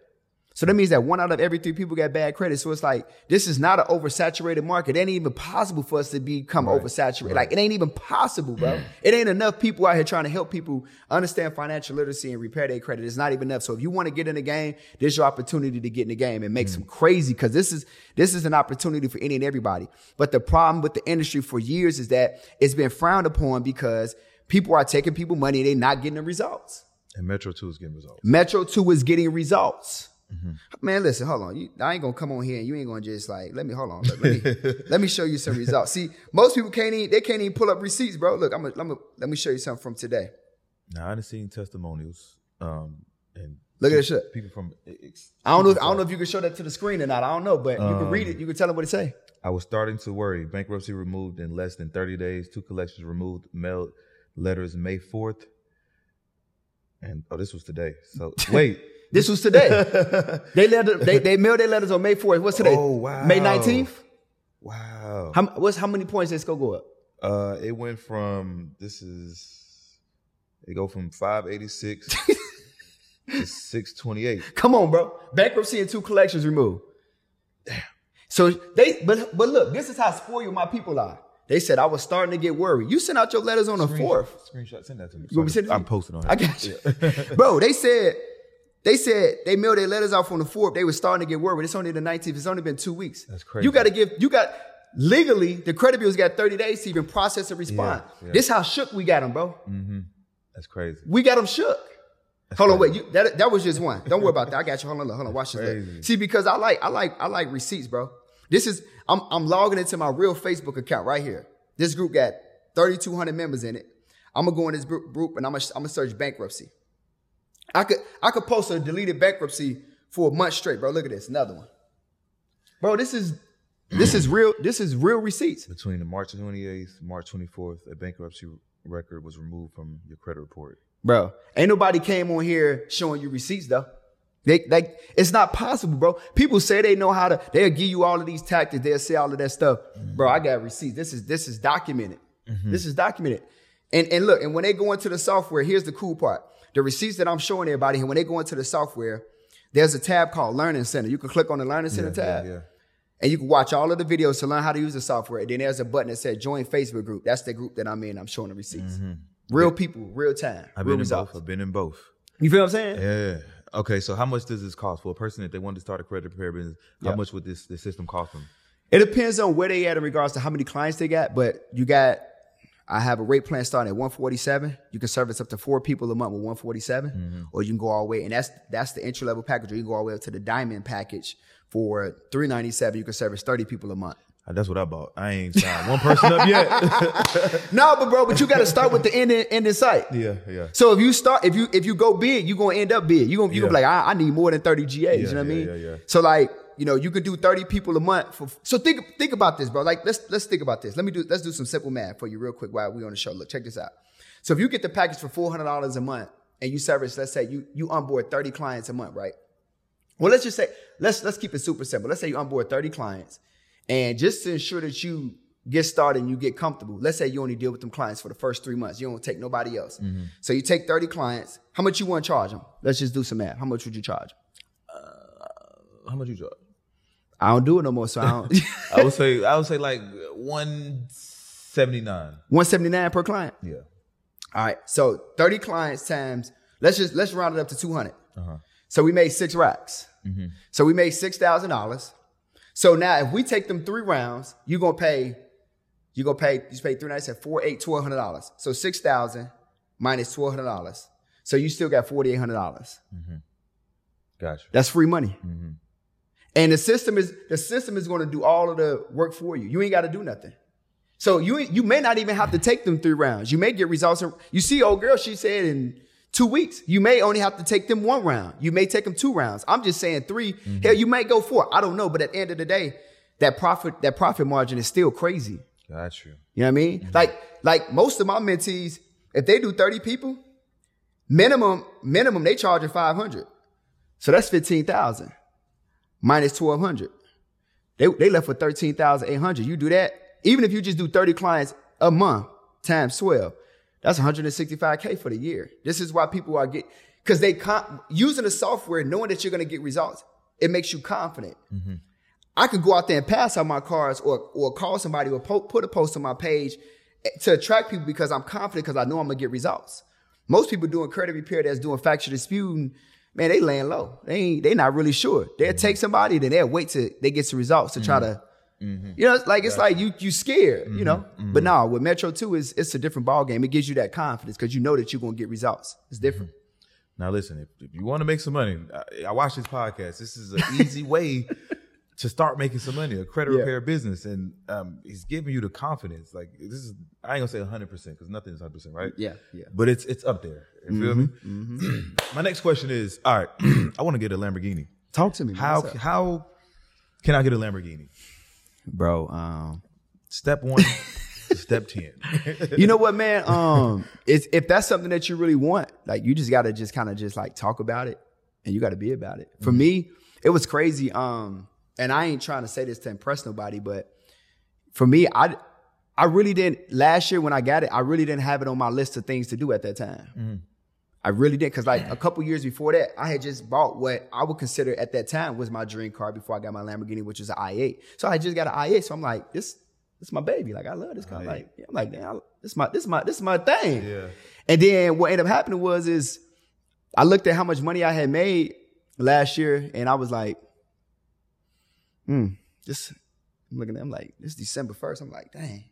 So that means that one out of every three people got bad credit. So it's like, this is not an oversaturated market. It ain't even possible for us to become right. oversaturated. Right. Like, it ain't even possible, bro. it ain't enough people out here trying to help people understand financial literacy and repair their credit. It's not even enough. So if you want to get in the game, this is your opportunity to get in the game and make mm. some crazy, cause this is, this is an opportunity for any and everybody. But the problem with the industry for years is that it's been frowned upon because people are taking people money, they're not getting the results. And Metro 2 is getting results. Metro 2 is getting results. Mm-hmm. Man, listen, hold on. You, I ain't gonna come on here and you ain't gonna just like let me hold on. Look, let me [laughs] let me show you some results. See, most people can't even they can't even pull up receipts, bro. Look, I'm gonna, let me show you something from today. Now I done seen testimonials, um, and look at this shit. People from I don't know. If, I don't know if you can show that to the screen or not. I don't know, but um, you can read it. You can tell them what it say. I was starting to worry. Bankruptcy removed in less than 30 days. Two collections removed. Mailed letters May 4th. And oh, this was today. So [laughs] wait. this was today. [laughs] they letter, they they mailed their letters on May 4th. What's today? Oh wow. May 19th? Wow. How what's how many points did this go up? Uh it went from this is it go from 586 [laughs] to 628. Come on, bro. Bankruptcy and two collections removed. Damn. So they but but look, this is how spoiled my people are. They said I was starting to get worried. You sent out your letters on the fourth. Screenshot, send that to me. You want me send it? I'm posting on. It. I got you, [laughs] bro. They said they said they mailed their letters out on the fourth. They were starting to get worried. It's only the 19th. It's only been two weeks. That's crazy. You got to give. You got legally the credit bureau's got 30 days to even process a response. Yeah, yeah. This how shook we got them, bro. Mm-hmm. That's crazy. We got them shook. That's hold crazy. on, wait. You, that that was just one. Don't worry about that. I got you. Hold on, hold on. Watch this. See, because I like I like I like receipts, bro. This is I'm I'm logging into my real Facebook account right here. This group got 3,200 members in it. I'm gonna go in this group and I'm gonna, I'm gonna search bankruptcy. I could I could post a deleted bankruptcy for a month straight, bro. Look at this, another one, bro. This is this is real. This is real receipts. Between the March 28th, March 24th, a bankruptcy record was removed from your credit report. Bro, ain't nobody came on here showing you receipts though. They like it's not possible, bro. People say they know how to. They'll give you all of these tactics. They'll say all of that stuff, mm-hmm. bro. I got receipts. This is this is documented. Mm-hmm. This is documented. And and look, and when they go into the software, here's the cool part: the receipts that I'm showing everybody. And when they go into the software, there's a tab called Learning Center. You can click on the Learning Center yeah, tab. Yeah, yeah. And you can watch all of the videos to learn how to use the software. And then there's a button that says join Facebook group. That's the group that I'm in. I'm showing the receipts. Mm-hmm. Real people, real time. I've real been results. in both. I've been in both. You feel what I'm saying? Yeah. Okay, so how much does this cost for a person if they want to start a credit repair business? How yep. much would this, this system cost them? It depends on where they at in regards to how many clients they got, but you got I have a rate plan starting at 147. You can service up to four people a month with 147, mm-hmm. or you can go all the way, and that's that's the entry level package, or you can go all the way up to the diamond package for 397. You can service 30 people a month. Uh, that's what I bought. I ain't found one person up yet. [laughs] no, but bro, but you got to start with the end in, end in sight. Yeah, yeah. So if you start, if you if you go big, you are gonna end up big. You gonna you yeah. gonna be like, I, I, need more than thirty GAs. Yeah, you know what I mean? Yeah, yeah. So like, you know, you can do thirty people a month. For, so think think about this, bro. Like let's let's think about this. Let me do let's do some simple math for you real quick while we on the show. Look, check this out. So if you get the package for four hundred dollars a month and you service, let's say you you onboard thirty clients a month, right? Well, let's just say let's let's keep it super simple. Let's say you onboard thirty clients and just to ensure that you get started and you get comfortable, let's say you only deal with them clients for the first three months. You don't take nobody else. Mm-hmm. So you take 30 clients. How much you want to charge them? Let's just do some math. How much would you charge? Uh, how much you charge? I don't do it no more, so I don't. [laughs] I would say I would say like 179. 179 per client? Yeah. All right. So 30 clients times, let's just let's round it up to 200. Uh-huh. So we made six racks. Mm-hmm. So we made six thousand dollars. So now if we take them three rounds, you're gonna pay, you're gonna pay, you pay three nights at four, eight, twelve hundred dollars. So six thousand minus twelve hundred dollars. So you still got forty eight hundred dollars. Mm-hmm. Gotcha. That's free money. Mm-hmm. And the system is the system is going to do all of the work for you. You ain't got to do nothing. So you you may not even have to take them three rounds. You may get results. You see, old girl, she said in two weeks. You may only have to take them one round. You may take them two rounds. I'm just saying 3 mm-hmm. Hell, you might go four. I don't know. But at the end of the day, that profit that profit margin is still crazy. Got you. You know what I mean? Mm-hmm. Like like most of my mentees, if they do 30 people, minimum minimum they charging 500. So that's 15,000 minus 1200. They, they left with 13,800. You do that, even if you just do 30 clients a month times 12, that's 165K for the year. This is why people are get, cause they, con- using the software, knowing that you're going to get results, it makes you confident. Mm-hmm. I could go out there and pass out my cards or, or call somebody or po- put a post on my page to attract people because I'm confident because I know I'm going to get results. Most people doing credit repair that's doing factual disputing man, they laying low. They ain't, they not really sure. They'll mm-hmm. take somebody, then they'll wait till they get some results to try to, mm-hmm. you know, like it's like you you scared, you know. Mm-hmm. But no, with Metro Two is it's a different ball game. It gives you that confidence because you know that you're gonna get results. It's different. Now listen, if, if you want to make some money, I, I watch this podcast. This is an [laughs] easy way to start making some money, a credit yeah. repair business, and um, he's giving you the confidence. Like this is, I ain't gonna say 100 percent because nothing is 100 percent, right? Yeah, yeah. But it's it's up there. You mm-hmm, feel me? Mm-hmm. [clears throat] My next question is, all right, [clears throat] I want to get a Lamborghini. Talk to me. How how can I get a Lamborghini, bro? Um, step one. [laughs] step 10 [laughs] you know what man um it's, if that's something that you really want like you just gotta just kind of just like talk about it and you gotta be about it for mm-hmm. me it was crazy um and I ain't trying to say this to impress nobody, but for me, I I really didn't last year when I got it, I really didn't have it on my list of things to do at that time. Mm-hmm. I really did because like a couple years before that, I had just bought what I would consider at that time was my dream car before I got my Lamborghini, which is an i8. So I just got an i8. So I'm like, this this is my baby. Like I love this car. Like yeah, I'm like, damn, this my this my this is my thing. Yeah. And then what ended up happening was is I looked at how much money I had made last year, and I was like, hmm, this, I'm looking at, I'm like, this December 1st. I'm like, dang,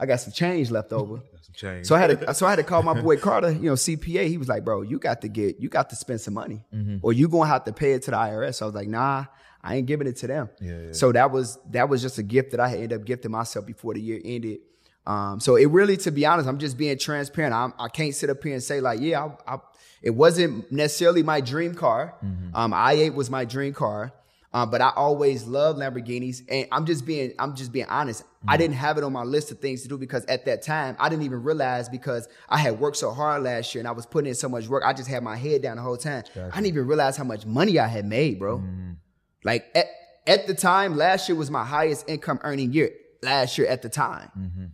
I got some change left over. [laughs] some change. So I had to, so I had to call my boy Carter, you know, CPA. He was like, bro, you got to get, you got to spend some money mm-hmm. or you going to have to pay it to the IRS. So I was like, nah, I ain't giving it to them. Yeah, yeah. So that was, that was just a gift that I ended up gifting myself before the year ended. Um, so it really, to be honest, I'm just being transparent. I'm, I can not sit up here and say like, yeah, I, I, it wasn't necessarily my dream car. Mm-hmm. Um, i8 was my dream car. Uh, but I always loved Lamborghinis, and I'm just being I'm just being honest. Mm-hmm. I didn't have it on my list of things to do because at that time I didn't even realize because I had worked so hard last year and I was putting in so much work. I just had my head down the whole time. Gotcha. I didn't even realize how much money I had made, bro. Mm-hmm. Like at, at the time, last year was my highest income earning year. Last year at the time. Mm-hmm.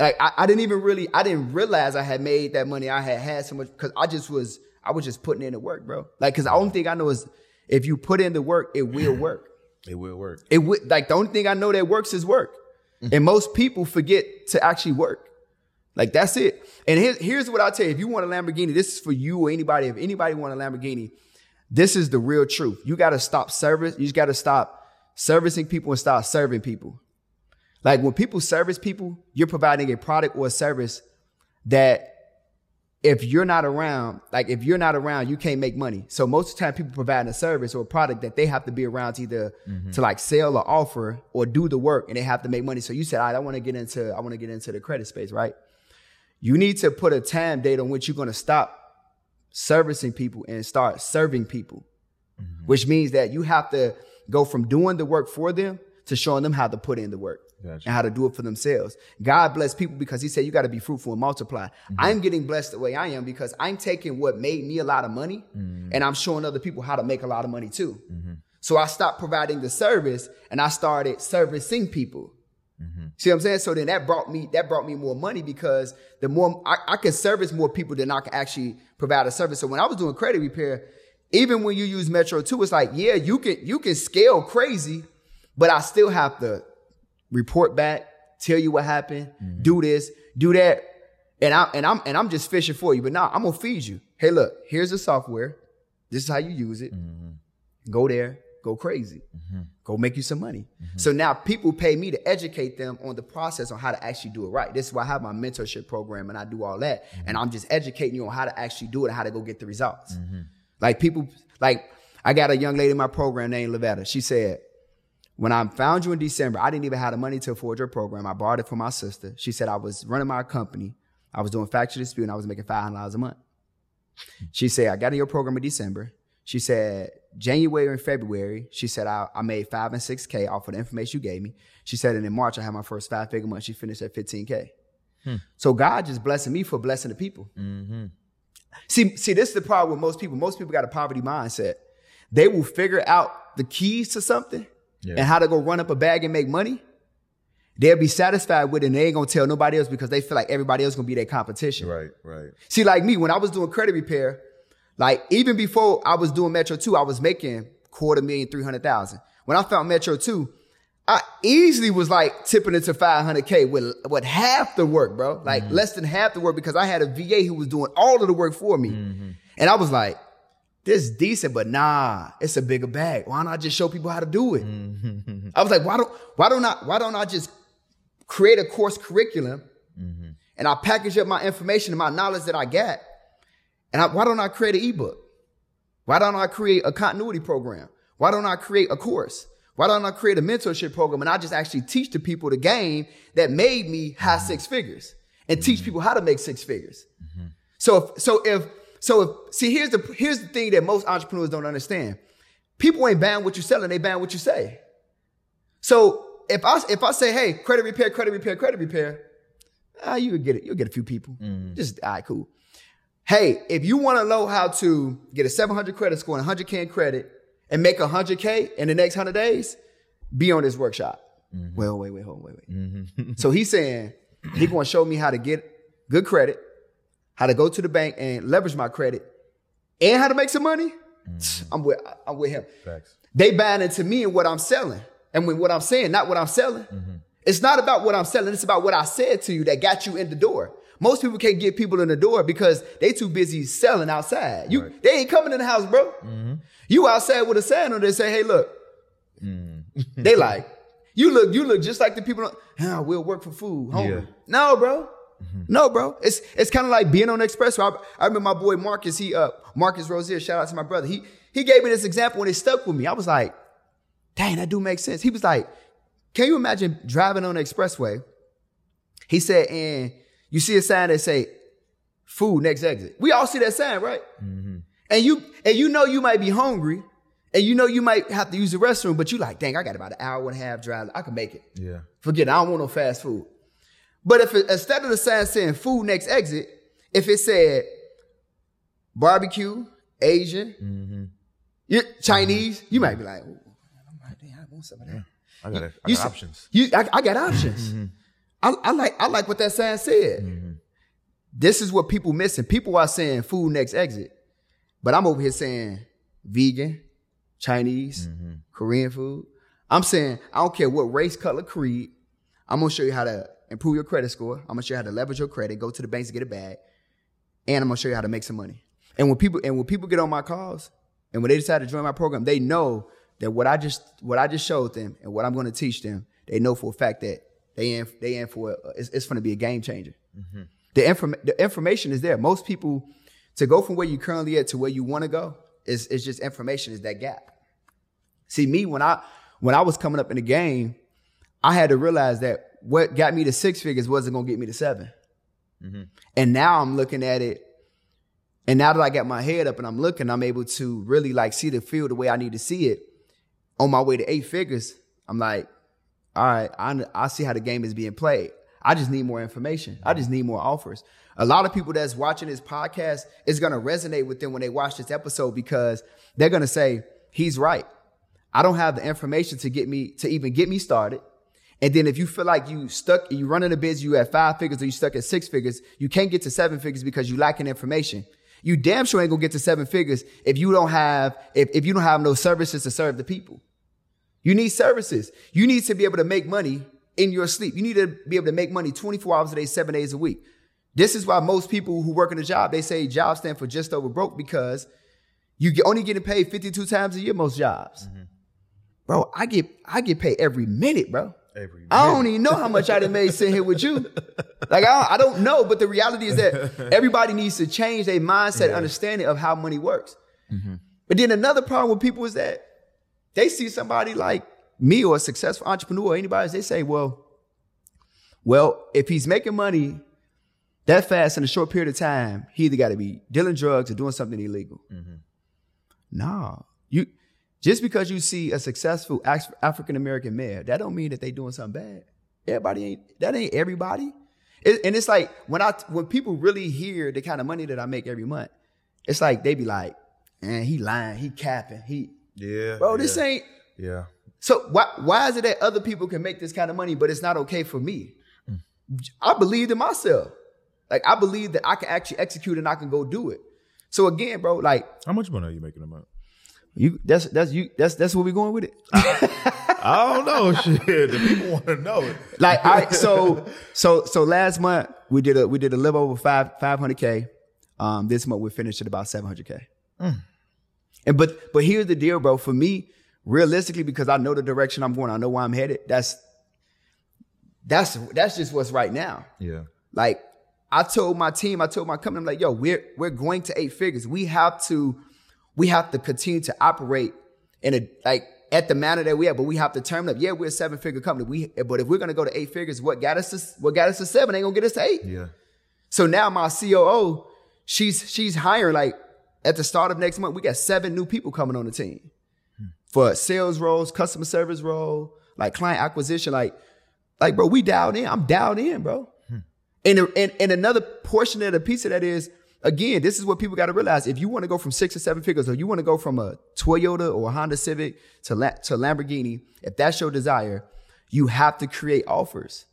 Like I, I, didn't even really, I didn't realize I had made that money. I had had so much because I just was, I was just putting in the work, bro. Like, cause the only thing I know is if you put in the work, it will [clears throat] work. It will work. It would like the only thing I know that works is work. Mm-hmm. And most people forget to actually work. Like that's it. And here, here's what I'll tell you. If you want a Lamborghini, this is for you or anybody. If anybody want a Lamborghini, this is the real truth. You got to stop service. You just got to stop servicing people and start serving people. Like when people service people, you're providing a product or a service that if you're not around, like if you're not around, you can't make money. So most of the time people providing a service or a product that they have to be around to either mm-hmm. to like sell or offer or do the work and they have to make money. So you said, I want to get into, I want to get into the credit space, right? You need to put a time date on which you're going to stop servicing people and start serving people, mm-hmm. which means that you have to go from doing the work for them to showing them how to put in the work gotcha. and how to do it for themselves. God bless people because he said you got to be fruitful and multiply. Mm-hmm. I'm getting blessed the way I am because I'm taking what made me a lot of money mm-hmm. and I'm showing other people how to make a lot of money too. Mm-hmm. So I stopped providing the service and I started servicing people. Mm-hmm. See what I'm saying? So then that brought me that brought me more money because the more I, I could service more people than I could actually provide a service. So when I was doing credit repair, even when you use Metro 2, it's like, yeah, you can you can scale crazy, but I still have to report back, tell you what happened, mm-hmm. do this, do that. And I and I'm and I'm just fishing for you. But now I'm gonna feed you. Hey, look, here's the software. This is how you use it. Mm-hmm. Go there, go crazy. Mm-hmm. Go make you some money. Mm-hmm. So now people pay me to educate them on the process on how to actually do it right. This is why I have my mentorship program and I do all that. Mm-hmm. And I'm just educating you on how to actually do it and how to go get the results. Mm-hmm. Like people, like I got a young lady in my program named Lavetta. She said, when I found you in December, I didn't even have the money to afford your program. I borrowed it from my sister. She said I was running my company. I was doing factual dispute and I was making $500 a month. She said, I got in your program in December. She said, January and February, she said, I, I made five and 6K off of the information you gave me. She said, and in March, I had my first five figure month. She finished at 15K. Hmm. So God just blessing me for blessing the people. Mm-hmm. See, see, this is the problem with most people. Most people got a poverty mindset. They will figure out the keys to something Yeah. and how to go run up a bag and make money. They'll be satisfied with it and they ain't gonna tell nobody else because they feel like everybody else gonna be their competition. Right, right. See, like me, when I was doing credit repair, like even before I was doing Metro 2, I was making quarter million, 300,000. When I found Metro 2, I easily was like tipping into 500K with, with half the work, bro. Like mm-hmm. less than half the work because I had a VA who was doing all of the work for me. Mm-hmm. And I was like, this is decent, but nah, it's a bigger bag. Why don't just show people how to do it? Mm-hmm. I was like, why don't, why don't I, why don't I just create a course curriculum mm-hmm. and I package up my information and my knowledge that I got. And I, why don't I create an ebook? Why don't I create a continuity program? Why don't I create a course? Why don't I create a mentorship program and I just actually teach the people the game that made me high mm-hmm. six figures and teach people how to make six figures? So if, so if, so if, see, here's the, here's the thing that most entrepreneurs don't understand. People ain't buying what you're selling, they buying what you say. So if I, if I say, hey, credit repair, credit repair, credit repair, ah, you would get it. You'll get a few people. Mm. Just, all right, cool. Hey, if you want to know how to get a 700 credit score and 100K in credit and make 100K in the next 100 days, be on this workshop. Mm-hmm. Well, wait, wait, hold on, wait, wait. Mm-hmm. [laughs] so he's saying he going to show me how to get good credit, how to go to the bank and leverage my credit, and how to make some money. Mm-hmm. I'm with, I'm with him. Facts. They buying into me and what I'm selling. And with what I'm saying, not what I'm selling. Mm-hmm. It's not about what I'm selling. It's about what I said to you that got you in the door. Most people can't get people in the door because they too busy selling outside. You, they ain't coming in the house, bro. Mm-hmm. You outside with a sign on there say, hey, look. they [laughs] like, you look, you look just like the people. Ah, we'll work for food. Hungry. Yeah. No, bro. No, bro. It's it's kind of like being on the expressway. I, I remember my boy Marcus. He uh Marcus Rozier. Shout out to my brother. He he gave me this example and it stuck with me. I was like, dang, that do make sense. He was like, can you imagine driving on the expressway? He said, and you see a sign that say, food next exit. We all see that sign, right? And you and you know you might be hungry, and you know you might have to use the restroom, but you like, dang, I got about an hour and a half drive. I can make it. Yeah. Forget it. I don't want no fast food. But if it, instead of the sign saying food next exit, if it said barbecue, Asian, mm-hmm. yeah, Chinese, you might be like, "Ooh, I want some of that. I got, I got You options. You, I, I got options. Mm-hmm. I, I like, I like what that sign said. Mm-hmm. This is what people missing. People are saying food next exit, but I'm over here saying vegan, Chinese, Korean food. I'm saying I don't care what race, color, creed. I'm gonna show you how to improve your credit score. I'm gonna show you how to leverage your credit, go to the banks to get a bag, and I'm gonna show you how to make some money. And when people and when people get on my calls and when they decide to join my program, they know that what I just what I just showed them and what I'm gonna teach them, they know for a fact that they in they in for a, it's, it's gonna be a game changer. Mm-hmm. The inform the information is there. Most people to go from where you currently at to where you want to go is is just information is that gap. See me when I when I was coming up in the game, I had to realize that what got me to six figures wasn't gonna get me to 7 mm-hmm. And now I'm looking at it, and now that I got my head up and I'm looking, I'm able to really like see the field the way I need to see it. On my way to eight figures, I'm like, all right, I, I see how the game is being played. I just need more information. I just need more offers. A lot of people that's watching this podcast is going to resonate with them when they watch this episode because they're going to say, he's right. I don't have the information to get me to even get me started. And then if you feel like you stuck, you running a biz, you at five figures or you stuck at six figures, you can't get to seven figures because you lacking information. You damn sure ain't gonna get to seven figures if you don't have, if, if you don't have no services to serve the people. You need services. You need to be able to make money in your sleep. You need to be able to make money 24 hours a day, seven days a week. This is why most people who work in a job, they say jobs stand for just over broke because you get, only getting paid 52 times a year, most jobs. Mm-hmm. Bro, I get, I get paid every minute, bro. Every I don't even know how much I done made sitting here with you. Like I don't, I don't know, but the reality is that everybody needs to change their mindset, understanding of how money works. But then another problem with people is that they see somebody like me or a successful entrepreneur or anybody, they say, well, well, if he's making money that fast in a short period of time, he either got to be dealing drugs or doing something illegal. Mm-hmm. Nah, you just because you see a successful African American mayor, that don't mean that they doing something bad. Everybody ain't that ain't everybody. It, and it's like when I when people really hear the kind of money that I make every month, it's like they be like, "Man, he lying, he capping, he yeah, bro, this yeah. ain't." Yeah. So why why is it that other people can make this kind of money, but it's not okay for me? Mm. I believed in myself. Like I believe that I can actually execute and I can go do it. So again, bro, like how much money are you making a month? You that's that's you that's that's where we're going with it. I don't know. [laughs] Shit, the people want to know it. Like I [laughs] so so so last month we did a we did a little over five five hundred k. Um, this month we finished at about seven hundred k. Mm. And but but here's the deal, bro. For me, realistically, because I know the direction I'm going, I know where I'm headed. That's that's that's just what's right now. Yeah. Like I told my team, I told my company, I'm like, yo, we're we're going to eight figures. We have to we have to continue to operate in a like at the manner that we have, but we have to turn up. Yeah, we're a seven figure company. We but if we're gonna go to eight figures, what got us to what got us to seven ain't gonna get us to eight. Yeah. So now my COO, she's she's hiring like at the start of next month, we got seven new people coming on the team hmm. for sales roles, customer service role, like client acquisition, like like bro, we dialed in. I'm dialed in, bro. Hmm. And, and and another portion of the piece of that is again, this is what people got to realize. If you want to go from six or seven figures, or you want to go from a Toyota or a Honda Civic to, La- to Lamborghini, if that's your desire, you have to create offers.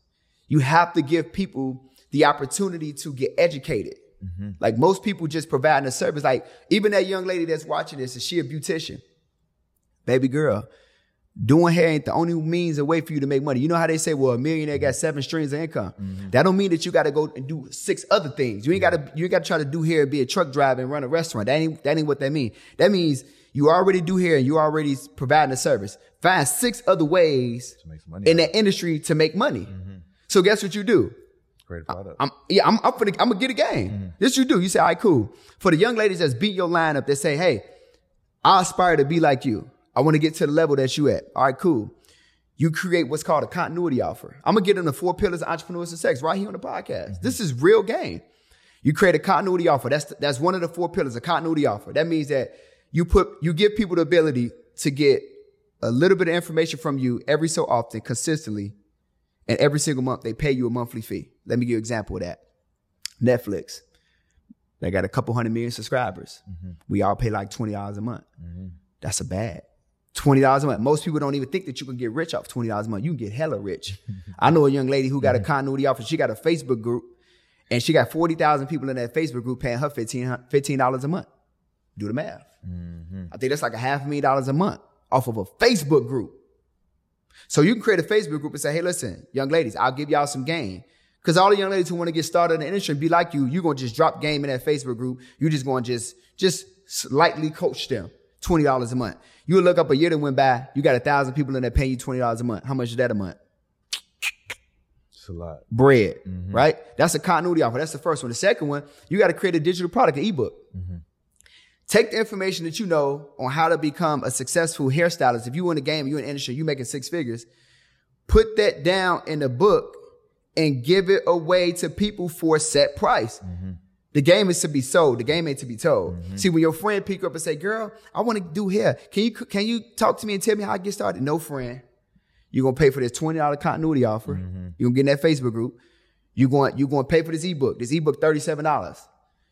You have to give people the opportunity to get educated. Mm-hmm. Like most people just providing a service. Like even that young lady that's watching this, is she a beautician? Baby girl, doing hair ain't the only means and way for you to make money. You know how they say, well, a millionaire got seven streams of income. Mm-hmm. That don't mean that you got to go and do six other things. You ain't yeah. got to, you got to try to do hair and be a truck driver and run a restaurant. That ain't, that ain't what that means. That means you already do hair and you already providing a service. Find six other ways in that industry to make money. Mm-hmm. So guess what you do? Great product. I'm, yeah, I'm, I'm, gonna, I'm gonna get a game. Mm-hmm. This you do. You say, all right, cool. For the young ladies that's beat your lineup, that say, hey, I aspire to be like you. I want to get to the level that you at. All right, cool. You create what's called a continuity offer. I'm gonna get into four pillars of entrepreneurs and sex right here on the podcast. Mm-hmm. This is real game. You create a continuity offer. That's that's one of the four pillars, a continuity offer. That means that you put you give people the ability to get a little bit of information from you every so often, consistently, and every single month they pay you a monthly fee. Let me give you an example of that. Netflix. They got a couple hundred million subscribers. Mm-hmm. We all pay like twenty dollars a month. Mm-hmm. That's a bad. Twenty dollars a month. Most people don't even think that you can get rich off twenty dollars a month. You can get hella rich. [laughs] I know a young lady who got a continuity offer. She got a Facebook group, and she got forty thousand people in that Facebook group paying her 15 dollars a month. Do the math. Mm-hmm. I think that's like a half a million dollars a month off of a Facebook group. So you can create a Facebook group and say, "Hey, listen, young ladies, I'll give y'all some game." Because all the young ladies who want to get started in the industry and be like you, you're gonna just drop game in that Facebook group. You're just gonna just just slightly coach them. $20 a month. You look up a year that went by, you got a thousand people in there paying you $20 a month. How much is that a month? It's a lot. Bread, mm-hmm. right? That's a continuity offer. That's the first one. The second one, you got to create a digital product, an ebook. Mm-hmm. Take the information that you know on how to become a successful hairstylist. If you in the game, you in the industry, you making six figures, put that down in a book and give it away to people for a set price. Mm-hmm. The game is to be sold. The game ain't to be told. Mm-hmm. See, when your friend pick up and say, girl, I want to do hair. Can you, can you talk to me and tell me how I get started? No friend. You're going to pay for this $20 continuity offer. Mm-hmm. You're going to get in that Facebook group. You're going, you're going to pay for this ebook. This ebook, $37.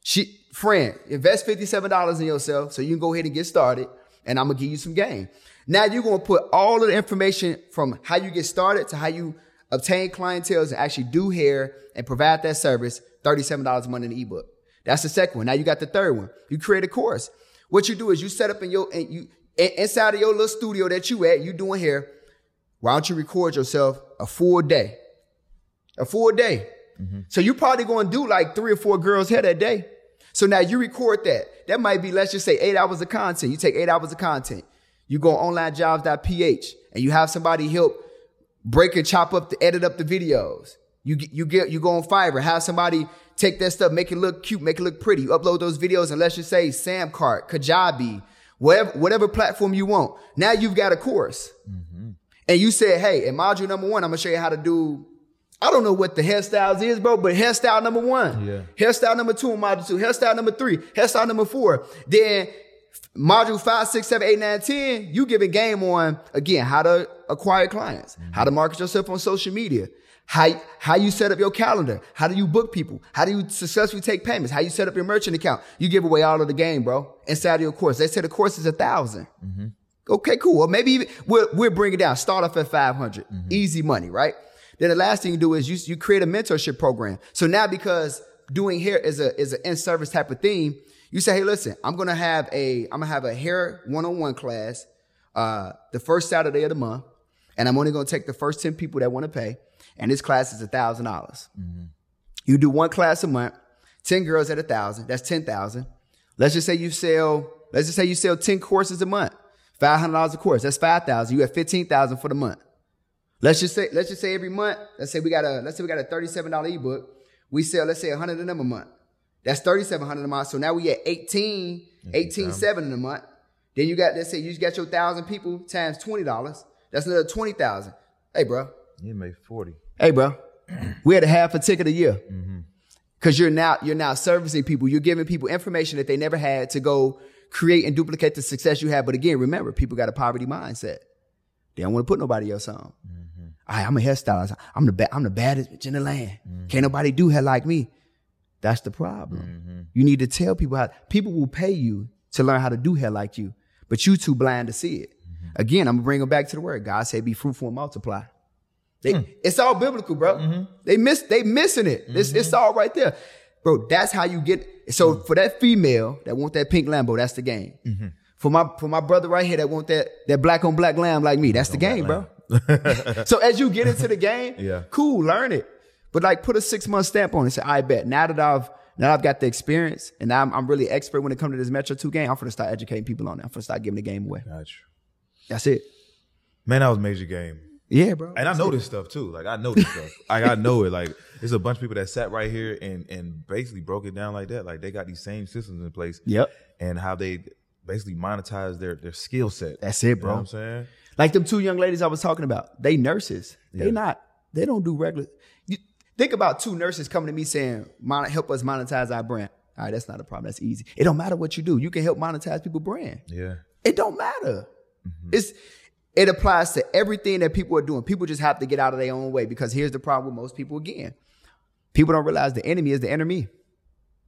She, friend, invest $57 in yourself so you can go ahead and get started. And I'm going to give you some game. Now you're going to put all of the information from how you get started to how you obtain clientele and actually do hair and provide that service $37 a month in the ebook. That's the second one. Now you got the third one. You create a course. What you do is you set up in your, and you, inside of your little studio that you at, you doing here. Why don't you record yourself a full day? A full day. Mm-hmm. So you probably going to do like three or four girls hair that day. So now you record that. That might be, let's just say eight hours of content. You take eight hours of content. You go on onlinejobs.ph and you have somebody help break and chop up the edit up the videos. You get, you get, you go on Fiverr, have somebody take that stuff, make it look cute, make it look pretty. You upload those videos and let's just say Samcart, Kajabi, whatever, whatever platform you want. Now you've got a course. Mm-hmm. and you said, hey, in module number one, I'm gonna show you how to do. I don't know what the hairstyles is, bro, but hairstyle number one, Yeah. hairstyle number two in module two, hairstyle number three, hairstyle number four. Then module five, six, seven, eight, nine, ten, you giving game on again how to acquire clients, how to market yourself on social media, how how you set up your calendar, how do you book people, how do you successfully take payments, how you set up your merchant account. You give away all of the game, bro, inside of your course. They say the course is a 1000 Okay, cool. Or maybe even, we'll, we'll bring it down. Start off at 500. Easy money, right? Then the last thing you do is you, you create a mentorship program. So now because doing hair is a, is an in-service type of theme, you say, hey, listen, I'm going to have a, I'm going to have a hair one-on-one class, uh, the first Saturday of the month. And I'm only going to take the first 10 people that want to pay. And this class is a thousand dollars. Mm-hmm. You do one class a month, 10 girls at a thousand. That's 10,000. Let's just say you sell, let's just say you sell 10 courses a month. $500 a course. That's 5,000. You have 15,000 for the month. Let's just say, let's just say every month, let's say we got a, let's say we got a $37 ebook. We sell, let's say 100 of them a month. That's 3,700 a month. So now we at 18, 18,700 in a month. Then you got, let's say you just got your thousand people times $20. That's another 20,000. Hey, bro. You made 40. Hey, bro. We had a half a ticket a year. Cause you're now, you're now servicing people. You're giving people information that they never had to go create and duplicate the success you have. But again, remember, people got a poverty mindset. They don't want to put nobody else on. Mm-hmm. All right, I'm a hairstylist. I'm the ba- I'm the baddest bitch in the land. Mm-hmm. Can't nobody do hair like me. That's the problem. Mm-hmm. You need to tell people how people will pay you to learn how to do hair like you, but you too blind to see it. Again, I'm gonna bring them back to the word. God said, "Be fruitful and multiply." They, hmm. It's all biblical, bro. Mm-hmm. They miss they missing it. It's, it's all right there, bro. That's how you get. So mm. for that female that want that pink Lambo, that's the game. Mm-hmm. For my for my brother right here that want that that black on black lamb like me, that's the game, bro. [laughs] so as you get into the game, [laughs] Yeah. cool, learn it. But like put a six month stamp on it. Say, I bet now that I've now I've got the experience and now I'm, I'm really expert when it comes to this Metro 2 game, I'm gonna start educating people on it. I'm gonna start giving the game away. Gotcha. That's it. Man, that was major game. Yeah, bro. And I know this stuff too. Like I know this stuff. [laughs] Like I know it. Like there's a bunch of people that sat right here and and basically broke it down like that. Like they got these same systems in place. Yep. And how they basically monetize their their skill set. That's it, You know bro. what I'm saying? Like them two young ladies I was talking about, they nurses. Yeah. They not. They don't do regular. You think about two nurses coming to me saying, "Mon- "Help us monetize our brand." All right, that's not a problem. That's easy. It don't matter what you do. You can help monetize people brand. Yeah. It don't matter. Mm-hmm. It's it applies to everything that people are doing. People just have to get out of their own way because here's the problem with most people again. People don't realize the enemy is the enemy.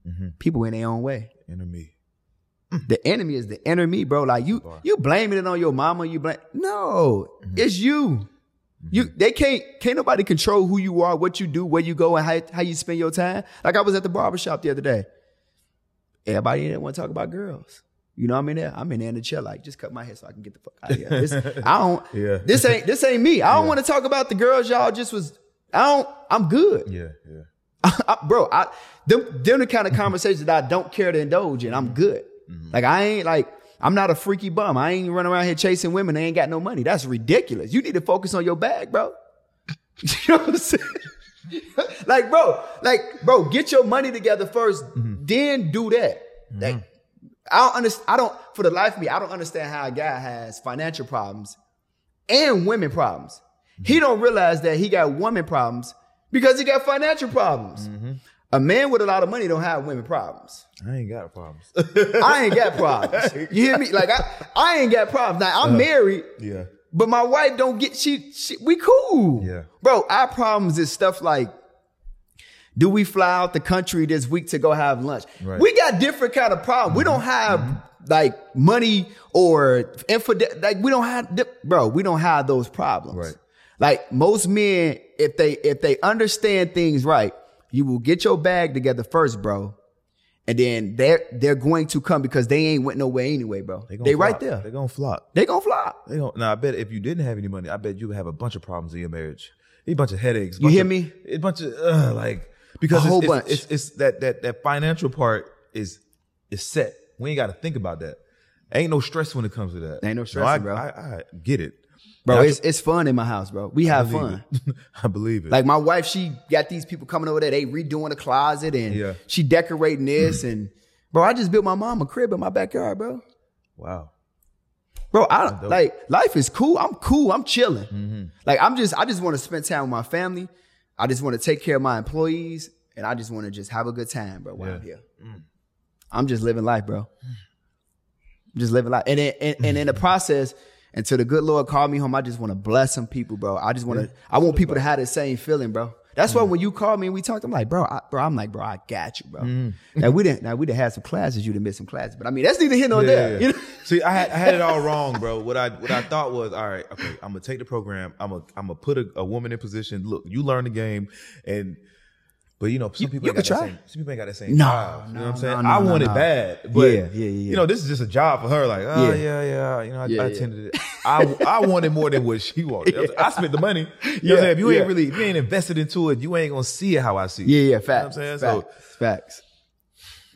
Mm-hmm. People in their own way. Enemy. Mm. The enemy is the enemy, bro. Like you, you blaming it on your mama. You blame no, mm-hmm. it's you. Mm-hmm. You they can't can't nobody control who you are, what you do, where you go, and how, how you spend your time. Like I was at the barber shop the other day. Everybody there want to talk about girls. You know I'm in there. I'm in there in the chair, like just cut my hair so I can get the fuck out of here. This, I [laughs] don't. Yeah. This ain't this ain't me. I don't want to talk about the girls. Y'all just was. I don't. I'm good. Yeah. Yeah. [laughs] I, bro, I them them the kind of conversations that I don't care to indulge in. I'm mm-hmm. good. Mm-hmm. Like I ain't like I'm not a freaky bum. I ain't running around here chasing women. They ain't got no money. That's ridiculous. You need to focus on your bag, bro. [laughs] you know what I'm saying? like, bro, like, bro, get your money together 1st mm-hmm. then do that. Like, I don't understand. I don't, for the life of me, I don't understand how a guy has financial problems and women problems. He mm-hmm. don't realize that he got woman problems because he got financial problems. Mm-hmm. A man with a lot of money don't have women problems. I ain't got problems. [laughs] I ain't got problems. You hear me? Like I, I ain't got problems. Now I'm uh, married, yeah. but my wife don't get she, she we cool. Yeah. Bro, our problems is stuff like do we fly out the country this week to go have lunch? Right. We got different kind of problems. We don't have like money or infidel. Like we don't have, bro. We don't have those problems. Right. Like most men, if they if they understand things right, you will get your bag together first, bro. And then they're they're going to come because they ain't went nowhere anyway, bro. They, gonna right there. They gonna flop. They gonna fly. They gonna, now I bet if you didn't have any money, I bet you would have a bunch of problems in your marriage. A bunch of headaches. You hear of- me? A bunch of uh, like because A whole it's, bunch. It's, it's that that that financial part is is set. We ain't got to think about that. Ain't no stress when it comes to that. Ain't no I, stressing, bro. I, I get it, Bro, it's it's fun in my house, bro. We have fun. [laughs] I believe it. Like my wife, she got these people coming over there. They redoing the closet and Yeah. she decorating this mm. and bro, I just built my mom a crib in my backyard, bro. wow. Bro, I don't like life is cool. I'm cool. I'm chilling. Mm-hmm. Like I'm just I just want to spend time with my family. I just want to take care of my employees and I just want to just have a good time, bro, while I'm Yeah. here. I'm just living life, bro. I'm just living life. And and, and in the process, until the good Lord called me home, I just want to bless some people, bro. I just want to, I want people to have the same feeling, bro. That's why mm. when you called me and we talked, I'm like, bro, I, bro, I'm like, bro, I got you, bro. Mm. Now we didn't, now we didn't have some classes, you'd have missed some classes, but I mean, that's neither here nor there. You know? See, I had I had it all [laughs] wrong, bro. What I what I thought was, all right, okay, I'm gonna take the program. I'm gonna I'm gonna put a, a woman in position. Look, you learn the game, and but you know, some people you ain't got could try. same. Some people ain't got that same No, drive. You know what I'm saying? no, I no, want no. it bad, but Yeah, yeah, yeah, You know, this is just a job for her. Like, oh Yeah. yeah, yeah. You know, I, Yeah, I yeah. attended it. I I wanted more than what she wanted. You I'm [laughs] saying? I spent the money. You know what I'm saying? If you yeah. ain't really, if you ain't invested into it, you ain't gonna see it how I see it. Yeah, yeah, You know what facts. I'm saying? facts, So facts.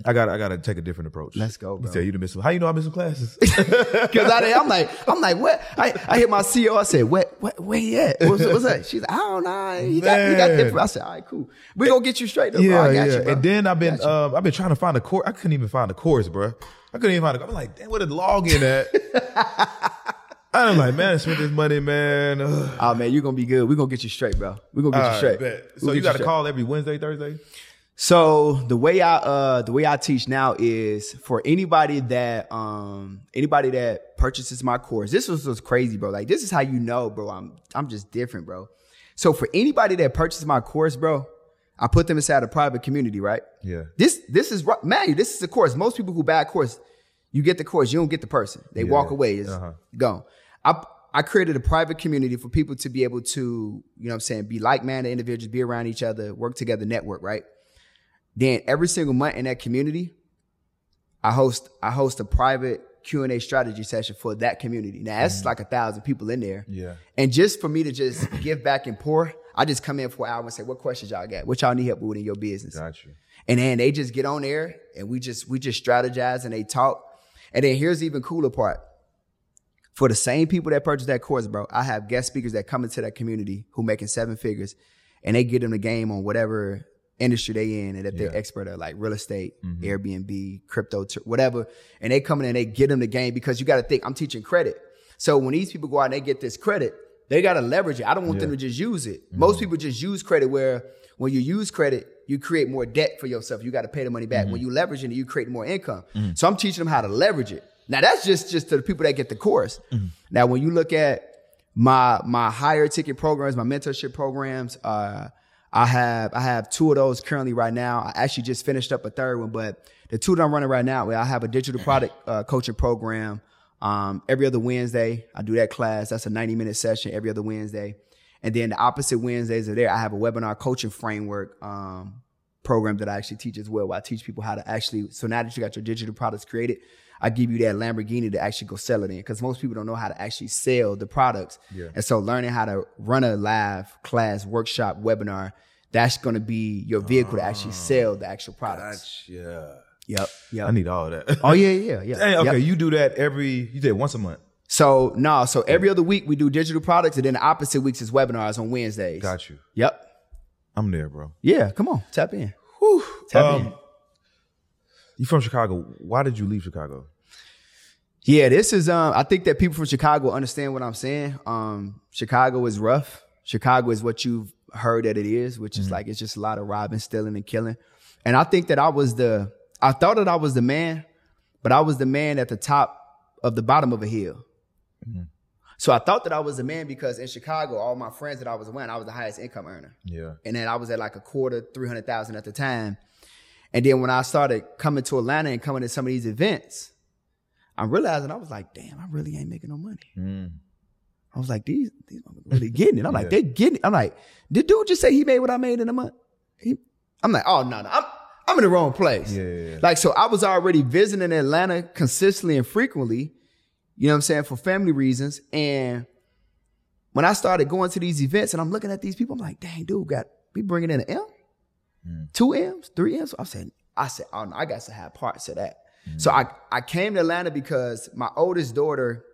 I got I got to take a different approach. Let's go, You bro. tell you to miss some. How you know I missed some classes? [laughs] Cause I, I'm like, I'm like, what? I, I hit my CEO. I said, what, what, where he at? What's, what's that? She's like, I don't know. He got, he got different. I said, all right, cool. We gonna get you straight. Though. Yeah, I got yeah. you, and then I've been um, I've been trying to find a course. I couldn't even find a course, bro. I couldn't even find a. I'm like, damn, where did the login at? [laughs] I'm like, man, I spent this money, man. Ugh. Oh man, you're gonna be good. We're gonna get you straight, bro. We're gonna get All you right, straight. We'll So you got to call every Wednesday, Thursday. So the way I uh the way I teach now is for anybody that um anybody that purchases my course. This was was crazy, bro. Like this is how you know, bro. I'm I'm just different, bro. So for anybody that purchases my course, bro, I put them inside a private community, right? Yeah. This this is man, this is a course. Most people who buy a course, you get the course, you don't get the person. They walk away, it's Uh-huh. gone. I I created a private community for people to be able to, you know what I'm saying, be like-minded individuals, be around each other, work together, network, right? Then every single month in that community, I host I host a private Q&A strategy session for that community. Now that's mm-hmm. like a thousand people in there. Yeah. And just for me to just [coughs] give back and pour, I just come in for an hour and say, what questions y'all got? What y'all need help with in your business? Got you. And then they just get on there and we just we just strategize and they talk. And then here's the even cooler part. For the same people that purchase that course, bro, I have guest speakers that come into that community who making seven figures and they get them the game on whatever industry they in and if they're Yeah. expert at like real estate, mm-hmm. Airbnb, crypto, whatever. And they come in and they get them the game because you got to think I'm teaching credit. So when these people go out and they get this credit, they got to leverage it. I don't want them to just use it. Mm-hmm. Most people just use credit where when you use credit, you create more debt for yourself. You got to pay the money back. When mm-hmm. you leverage it, you create more income. So I'm teaching them how to leverage it. Now that's just just to the people that get the course. Now when you look at my my higher ticket programs, my mentorship programs, uh, I have I have two of those currently right now. I actually just finished up a third one, but the two that I'm running right now, I have a digital product uh, coaching program. Um, every other Wednesday, I do that class. That's a 90 minute session every other Wednesday. And then the opposite Wednesdays are there. I have a webinar coaching framework um, program that I actually teach as well. Where I teach people how to actually. So now that you got your digital products created, I give you that Lamborghini to actually go sell it in because most people don't know how to actually sell the products. Yeah. And so learning how to run a live class, workshop, webinar, that's going to be your vehicle to actually sell the actual products. Gotcha. Yep. Yep. I need all of that. oh yeah, yeah, yeah. [laughs] Hey, okay, Yep. you do that every. You did it once a month. So no, so every other week we do digital products, and then the opposite weeks is webinars on Wednesdays. Got you. Yep. I'm there, bro. Yeah. Come on, tap in. Tap Um, in. You from Chicago? Why did you leave Chicago? Yeah, this is um I think that people from Chicago understand what I'm saying. Um Chicago is rough. Chicago is what you've heard that it is, which is like it's just a lot of robbing, stealing, and killing. And I think that I was the I thought that I was the man, but I was the man at the top of the bottom of a hill. So I thought that I was the man because in Chicago, all my friends that I was around, I was the highest income earner. Yeah. and then I was at like a quarter, three hundred thousand at the time. And then when I started coming to Atlanta and coming to some of these events, I'm realizing I was like, damn, I really ain't making no money. Mm. I was like, these these really getting it. I'm like, Yeah. they getting it. I'm like, did dude just say he made what I made in a month? He, I'm like, oh no, no, I'm I'm in the wrong place. Yeah. Like, so I was already visiting Atlanta consistently and frequently, you know what I'm saying, for family reasons. And when I started going to these events and I'm looking at these people, I'm like, dang, dude, got we bringing in an M, Mm. two M's, three M's. I said, I said, oh no, I got to have parts of that. So I I came to Atlanta because my oldest daughter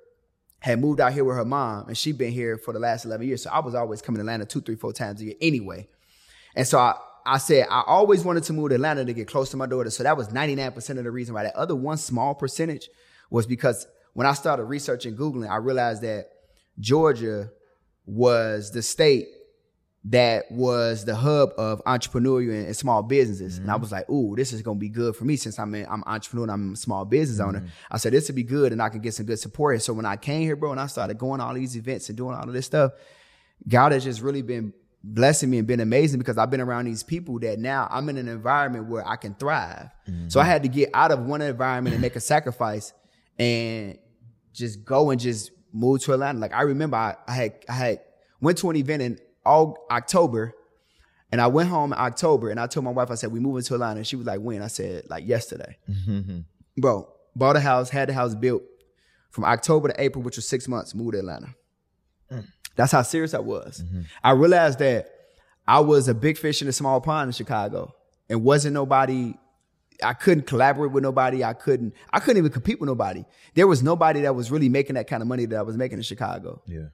had moved out here with her mom, and she'd been here for the last 11 years. So I was always coming to Atlanta two, three, four times a year anyway. And so I, I said, I always wanted to move to Atlanta to get close to my daughter. So that was 99% of the reason why. That other one small percentage was because when I started researching Googling, I realized that Georgia was the state that was the hub of entrepreneurial and, and small businesses. And I mm-hmm. was like, ooh, this is gonna be good for me since I'm an I'm entrepreneur and I'm a small business owner. Mm-hmm. I said, this would be good and I can get some good support. And so when I came here, bro, and I started going to all these events and doing all of this stuff, God has just really been blessing me and been amazing because I've been around these people that now I'm in an environment where I can thrive. So I mm-hmm. had to get out of one environment and make a sacrifice and just go and just move to Atlanta. Like I remember I, I had I had went to an event in all October and I went home in October and I told my wife, I said, we moving to Atlanta. And she was like, when? I said, like yesterday. Mm-hmm. Bro, bought a house, had the house built from October to April, which was six months, moved to Atlanta. Mm. That's how serious I was. Mm-hmm. I realized that I was a big fish in a small pond in Chicago and wasn't nobody I couldn't collaborate with nobody. I couldn't I couldn't even compete with nobody. There was nobody that was really making that kind of money that I was making in Chicago. Yeah.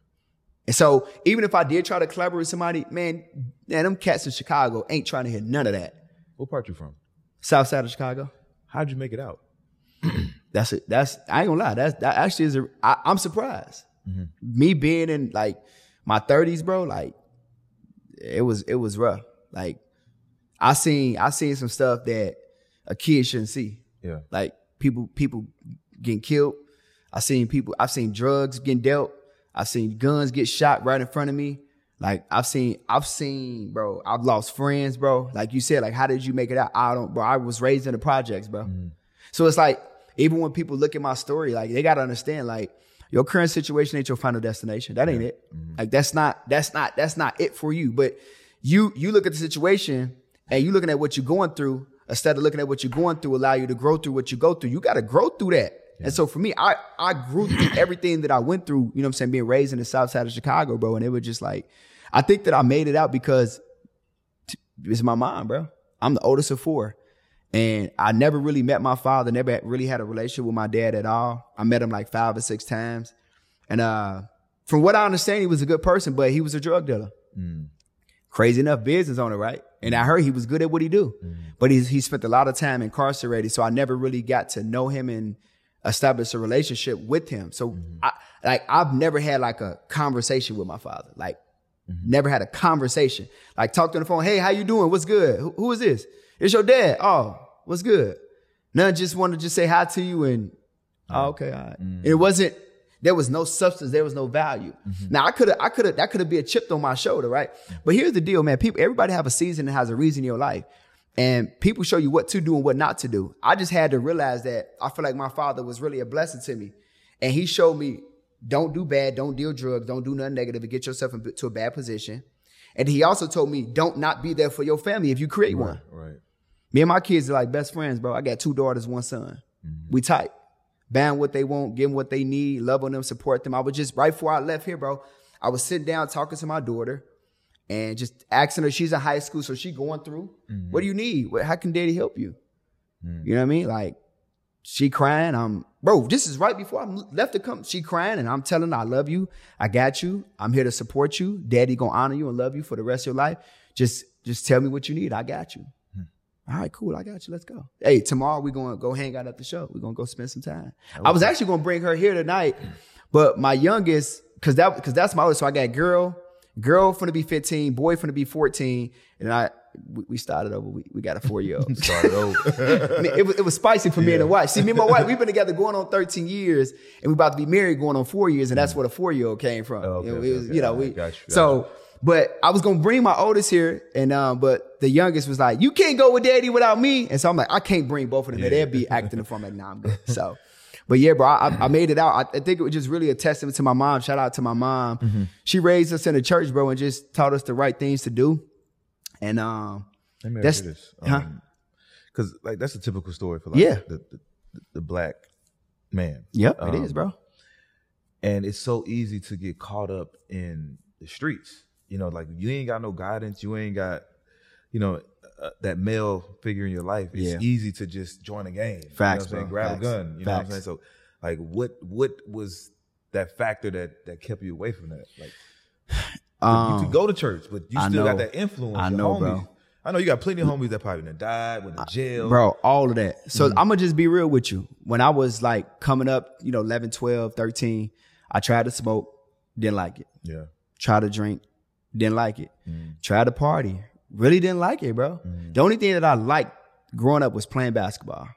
And so even if I did try to collaborate with somebody, man, man, them cats in Chicago ain't trying to hear none of that. What part you from? South side of Chicago. How'd you make it out? [clears throat] That's it. That's I ain't gonna lie. That's that actually is a. I, I'm surprised. Mm-hmm. Me being in like my 30s, bro. Like it was it was rough. Like I seen I seen some stuff that a kid shouldn't see. Yeah. Like people people getting killed. I seen people. I've seen drugs getting dealt. I've seen guns get shot right in front of me. Like I've seen, I've seen, bro. I've lost friends, bro. Like you said, like how did you make it out? I don't, bro. I was raised in the projects, bro. Mm-hmm. So it's like even when people look at my story, like they gotta understand, like your current situation ain't your final destination. That ain't it. Mm-hmm. Like that's not, that's not, that's not it for you. But you, you look at the situation and you looking at what you're going through instead of looking at what you're going through, allow you to grow through what you go through. You got to grow through that. And so for me, I I grew through [clears throat] everything that I went through. You know what I'm saying? Being raised in the South Side of Chicago, bro, and it was just like, I think that I made it out because t- it's my mom, bro. I'm the oldest of four. And I never really met my father, never really had a relationship with my dad at all. I met him like five or six times. And uh, from what I understand, he was a good person, but he was a drug dealer. Mm. Crazy enough, business owner, right? And I mm. heard he was good at what he do. Mm. But he's, he spent a lot of time incarcerated. So I never really got to know him and establish a relationship with him. So mm-hmm. I like I've never had like a conversation with my father. Like mm-hmm. never had a conversation. Like talked on the phone, hey, how you doing? What's good? Who, who is this? It's your dad. Oh, what's good? None just want to just say hi to you and oh, okay, all right. And it wasn't there was no substance, there was no value. Now I could have, I could have, that could have been a chip on my shoulder, right? But here's the deal, man. People, everybody have a season and has a reason in your life. And people show you what to do and what not to do. I just had to realize that I feel like my father was really a blessing to me. And he showed me don't do bad, don't deal drugs, don't do nothing negative and get yourself into a bad position. And he also told me don't not be there for your family if you create one. Right. Me and my kids are like best friends, bro. I got two daughters, one son. Mm-hmm. We tight. Ban what they want, give them what they need, love on them, support them. I was just right before I left here, bro. I was sitting down talking to my daughter and just asking her. She's in high school, so she going through. Mm-hmm. What do you need? What, how can daddy help you? Mm-hmm. You know what I mean? Like she crying. I'm bro. This is right before I left to come. She crying, and I'm telling her I love you. I got you. I'm here to support you. Daddy gonna honor you and love you for the rest of your life. Just just tell me what you need. I got you. Hmm. All right, cool. I got you. Let's go. Hey, tomorrow we're gonna go hang out at the show. We're gonna go spend some time. I was actually gonna bring her here tonight, but my youngest, cause that cause that's my oldest. So I got girl, girl finna be 15, boy finna be 14, and I we, started over. We, we got a four year old. [laughs] Started over. I mean, it was, it was spicy for me and the wife. See, me and my wife, we've been [laughs] together going on 13 years, and we about to be married going on four years, and that's where the four year old came from. Oh, okay, you know, okay, it was, okay. you know, we, got you, so, but I was gonna bring my oldest here, and um, but the youngest was like, "You can't go with daddy without me," and so I'm like, "I can't bring both of them. there. They'd be [laughs] acting the form like, nah, I'm good." So, but yeah, bro, I, I made it out. I, I think it was just really a testament to my mom. Shout out to my mom. Mm-hmm. She raised us in the church, bro, and just taught us the right things to do. And um, Let me That's- ask you this. huh? Because like that's a typical story for like Yeah. the, the, the black man. yep, Um, it is, bro. and it's so easy to get caught up in the streets. You know, like you ain't got no guidance, you ain't got, you know, uh, that male figure in your life. It's Yeah. easy to just join a gang. Facts, you know what I'm saying? Grab Facts. a gun. You know what I'm saying? So, like, what what was that factor that that kept you away from that? Like, you Um, could go to church, but you still got that influence. I know, homies. bro. I know you got plenty of homies that probably done died, went to jail. bro, all of that. So Mm-hmm. I'm gonna just be real with you. When I was like coming up, you know, 11, 12, 13, I tried to smoke, didn't like it. Yeah. Tried to drink, didn't like it. Mm. Tried to party, really didn't like it, bro. The only thing that I liked growing up was playing basketball.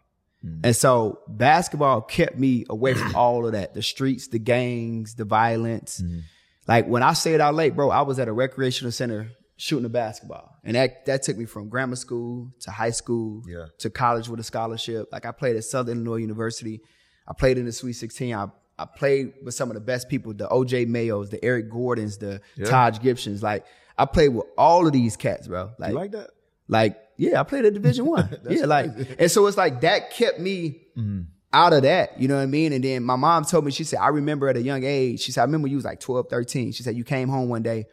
Mm. And so basketball kept me away from [clears throat] all of that. The streets, the gangs, the violence. Mm. Like when I stayed out late, bro, I was at a recreational center shooting a basketball. And that that took me from grammar school to high school Yeah. to college with a scholarship. Like I played at Southern Illinois University. I played in the Sweet 16. I I played with some of the best people, the OJ Mayos, the Eric Gordons, the Taj Gibsons. Like I played with all of these cats, bro. You like that? Like, yeah, I played at Division [laughs] One. yeah, like, and so it's like that kept me mm-hmm. out of that. You know what I mean? And then my mom told me, she said, I remember at a young age, she said, I remember you was like 12, 13. She said, you came home one day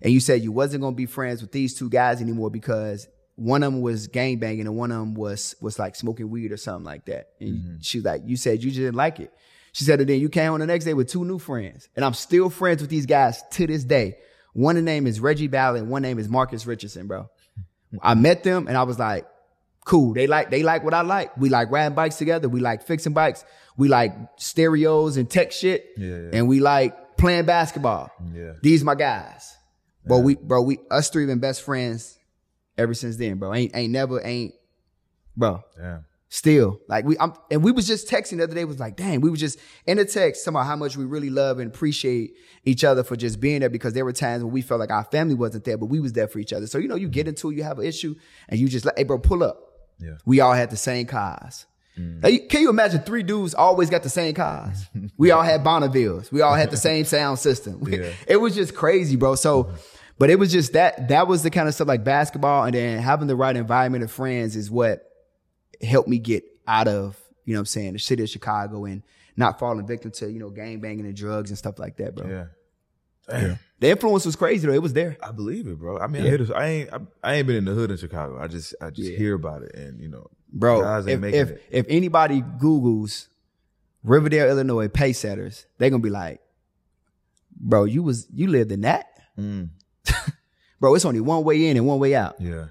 and you said you wasn't gonna be friends with these two guys anymore because one of them was gang banging and one of them was was like smoking weed or something like that. And mm-hmm. she was like, you said you just didn't like it. She said, and then you came on the next day with two new friends. And I'm still friends with these guys to this day. One name is Reggie Ballard and one name is Marcus Richardson, bro. I met them and I was like, cool. They like they like what I like. We like riding bikes together. We like fixing bikes. We like stereos and tech shit. Yeah, yeah. And we like playing basketball. Yeah. These my guys. Bro, we bro, we us three been best friends ever since then, bro. Ain't ain't never ain't bro. Yeah. Still. Like we I'm and we was just texting the other day, was like, dang, we was just in the text talking about how much we really love and appreciate each other for just being there because there were times when we felt like our family wasn't there, but we was there for each other. So you know, you get into it, you have an issue, and you just like, hey bro, pull up. Yeah. We all had the same cars. Mm. Now, you- can you imagine three dudes always got the same cars? we all had Bonnevilles. We all had the same sound system. Yeah. It was just crazy, bro. So, but it was just that, that was the kind of stuff like basketball and then having the right environment of friends is what helped me get out of, you know what I'm saying, the city of Chicago and not falling victim to, you know, gang banging and drugs and stuff like that, bro. Yeah. Damn. The influence was crazy though. It was there. I believe it, bro. I mean, I, hear this, I ain't, I, I ain't been in the hood in Chicago. I just, I just Yeah. hear about it, and you know, Bro, guys ain't if, making if, it. if anybody Googles Riverdale, Illinois Pacesetters, they're gonna be like, bro, you was you lived in that? Mm, [laughs] Bro, it's only one way in and one way out. yeah,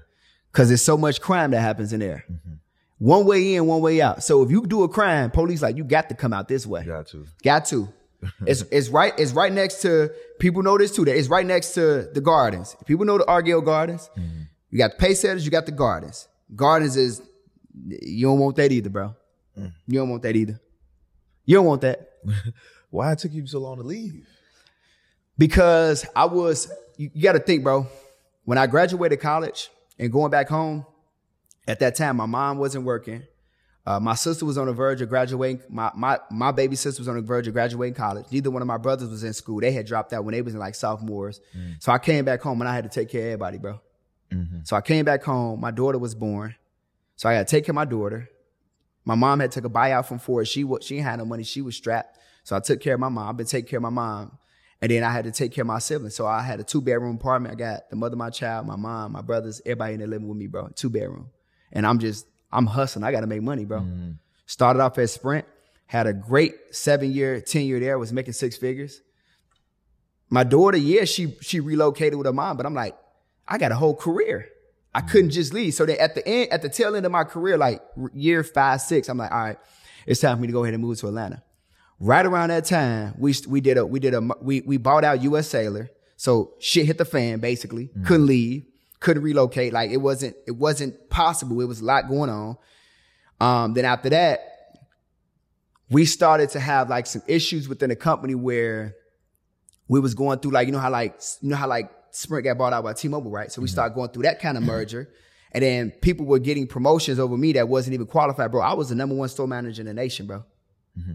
Cause there's so much crime that happens in there. Mm-hmm. One way in, one way out. So if you do a crime, police like, you got to come out this way. got to. Got to. [laughs] it's it's right, it's right next to people know this too. That it's right next to the gardens. People know the Altgeld Gardens. Mm-hmm. You got the Pacesetters, you got the gardens. Gardens is you don't want that either, bro. Mm. You don't want that either. You don't want that. [laughs] Why it took you so long to leave? Because I was, you, you got to think, bro. When I graduated college and going back home, at that time, my mom wasn't working. Uh, my sister was on the verge of graduating. My, my my baby sister was on the verge of graduating college. Neither one of my brothers was in school. They had dropped out when they was in like sophomores. So I came back home and I had to take care of everybody, bro. So I came back home. My daughter was born. So I had to take care of my daughter. My mom had took a buyout from Ford. She she had no money. She was strapped. So I took care of my mom. I've been taking care of my mom. And then I had to take care of my siblings. So I had a two bedroom apartment. I got the mother of my child, my mom, my brothers, everybody in there living with me, bro. Two bedroom. And I'm just, I'm hustling. I got to make money, bro. Mm-hmm. Started off at Sprint, had a great seven year, 10 year there, was making six figures. My daughter, yeah, she she relocated with her mom, but I'm like, I got a whole career. I mm-hmm. couldn't just leave. So then at the end, at the tail end of my career, like year five, six, I'm like, all right, it's time for me to go ahead and move to Atlanta. Right around that time, we we did a we did a we we bought out U.S. Cellular. So shit hit the fan basically. Mm-hmm. Couldn't leave, couldn't relocate. Like it wasn't it wasn't possible. It was a lot going on. Um, then after that, we started to have like some issues within the company where we was going through like you know how like you know how like Sprint got bought out by T-Mobile, right? So we mm-hmm. started going through that kind of mm-hmm. merger. And then people were getting promotions over me that wasn't even qualified, bro. I was the number one store manager in the nation, bro. Mm-hmm.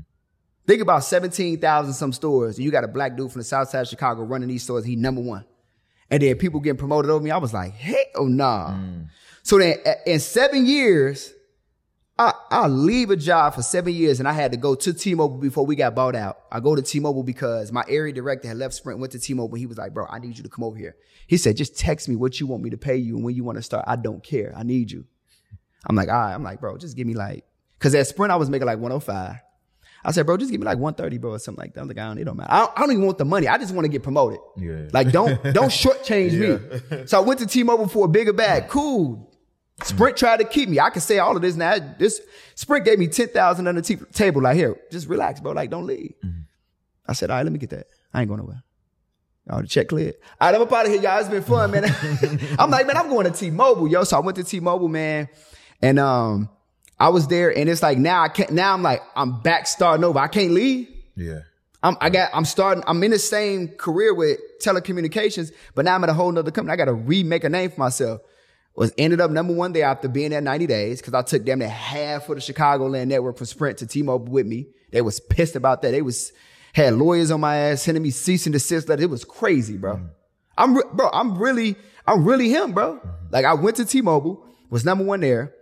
Think about 17,000 some stores, and you got a black dude from the south side of Chicago running these stores. He number one. And then people getting promoted over me. I was like, hell nah. Mm. So then in seven years, I, I leave a job for seven years and I had to go to T-Mobile before we got bought out. I go to T-Mobile because my area director had left Sprint, went to T-Mobile. He was like, bro, I need you to come over here. He said, just text me what you want me to pay you and when you want to start. I don't care. I need you. I'm like, all right. I'm like, bro, just give me like, cause at Sprint I was making like 105. I said, bro, just give me like 130, bro, or something like that. I'm like, I don't, it don't matter. I don't, I don't even want the money. I just want to get promoted. Yeah. Like, don't, don't [laughs] shortchange me. So I went to T-Mobile for a bigger bag. Cool. Sprint tried to keep me. I can say all of this now. This Sprint gave me 10,000 on the t- table. Like, here, just relax, bro. Like, don't leave. I said, all right, let me get that. I ain't going nowhere. All the check cleared. All right, I'm up out of here, y'all. It's been fun, man. [laughs] I'm like, man, I'm going to T-Mobile, yo. So I went to T-Mobile, man. And, um, I was there and it's like, now I can't, now I'm like, I'm back starting over. I can't leave. Yeah. I'm, I got, I'm starting, I'm in the same career with telecommunications, but now I'm at a whole nother company. I got to remake a name for myself. Was ended up number one there after being there 90 days because I took them to half of the Chicagoland network from Sprint to T-Mobile with me. They was pissed about that. They was, had lawyers on my ass sending me cease and desist letters. It was crazy, bro. Mm-hmm. I'm, re- bro, I'm really, I'm really him, bro. Mm-hmm. Like I went to T-Mobile, was number one there.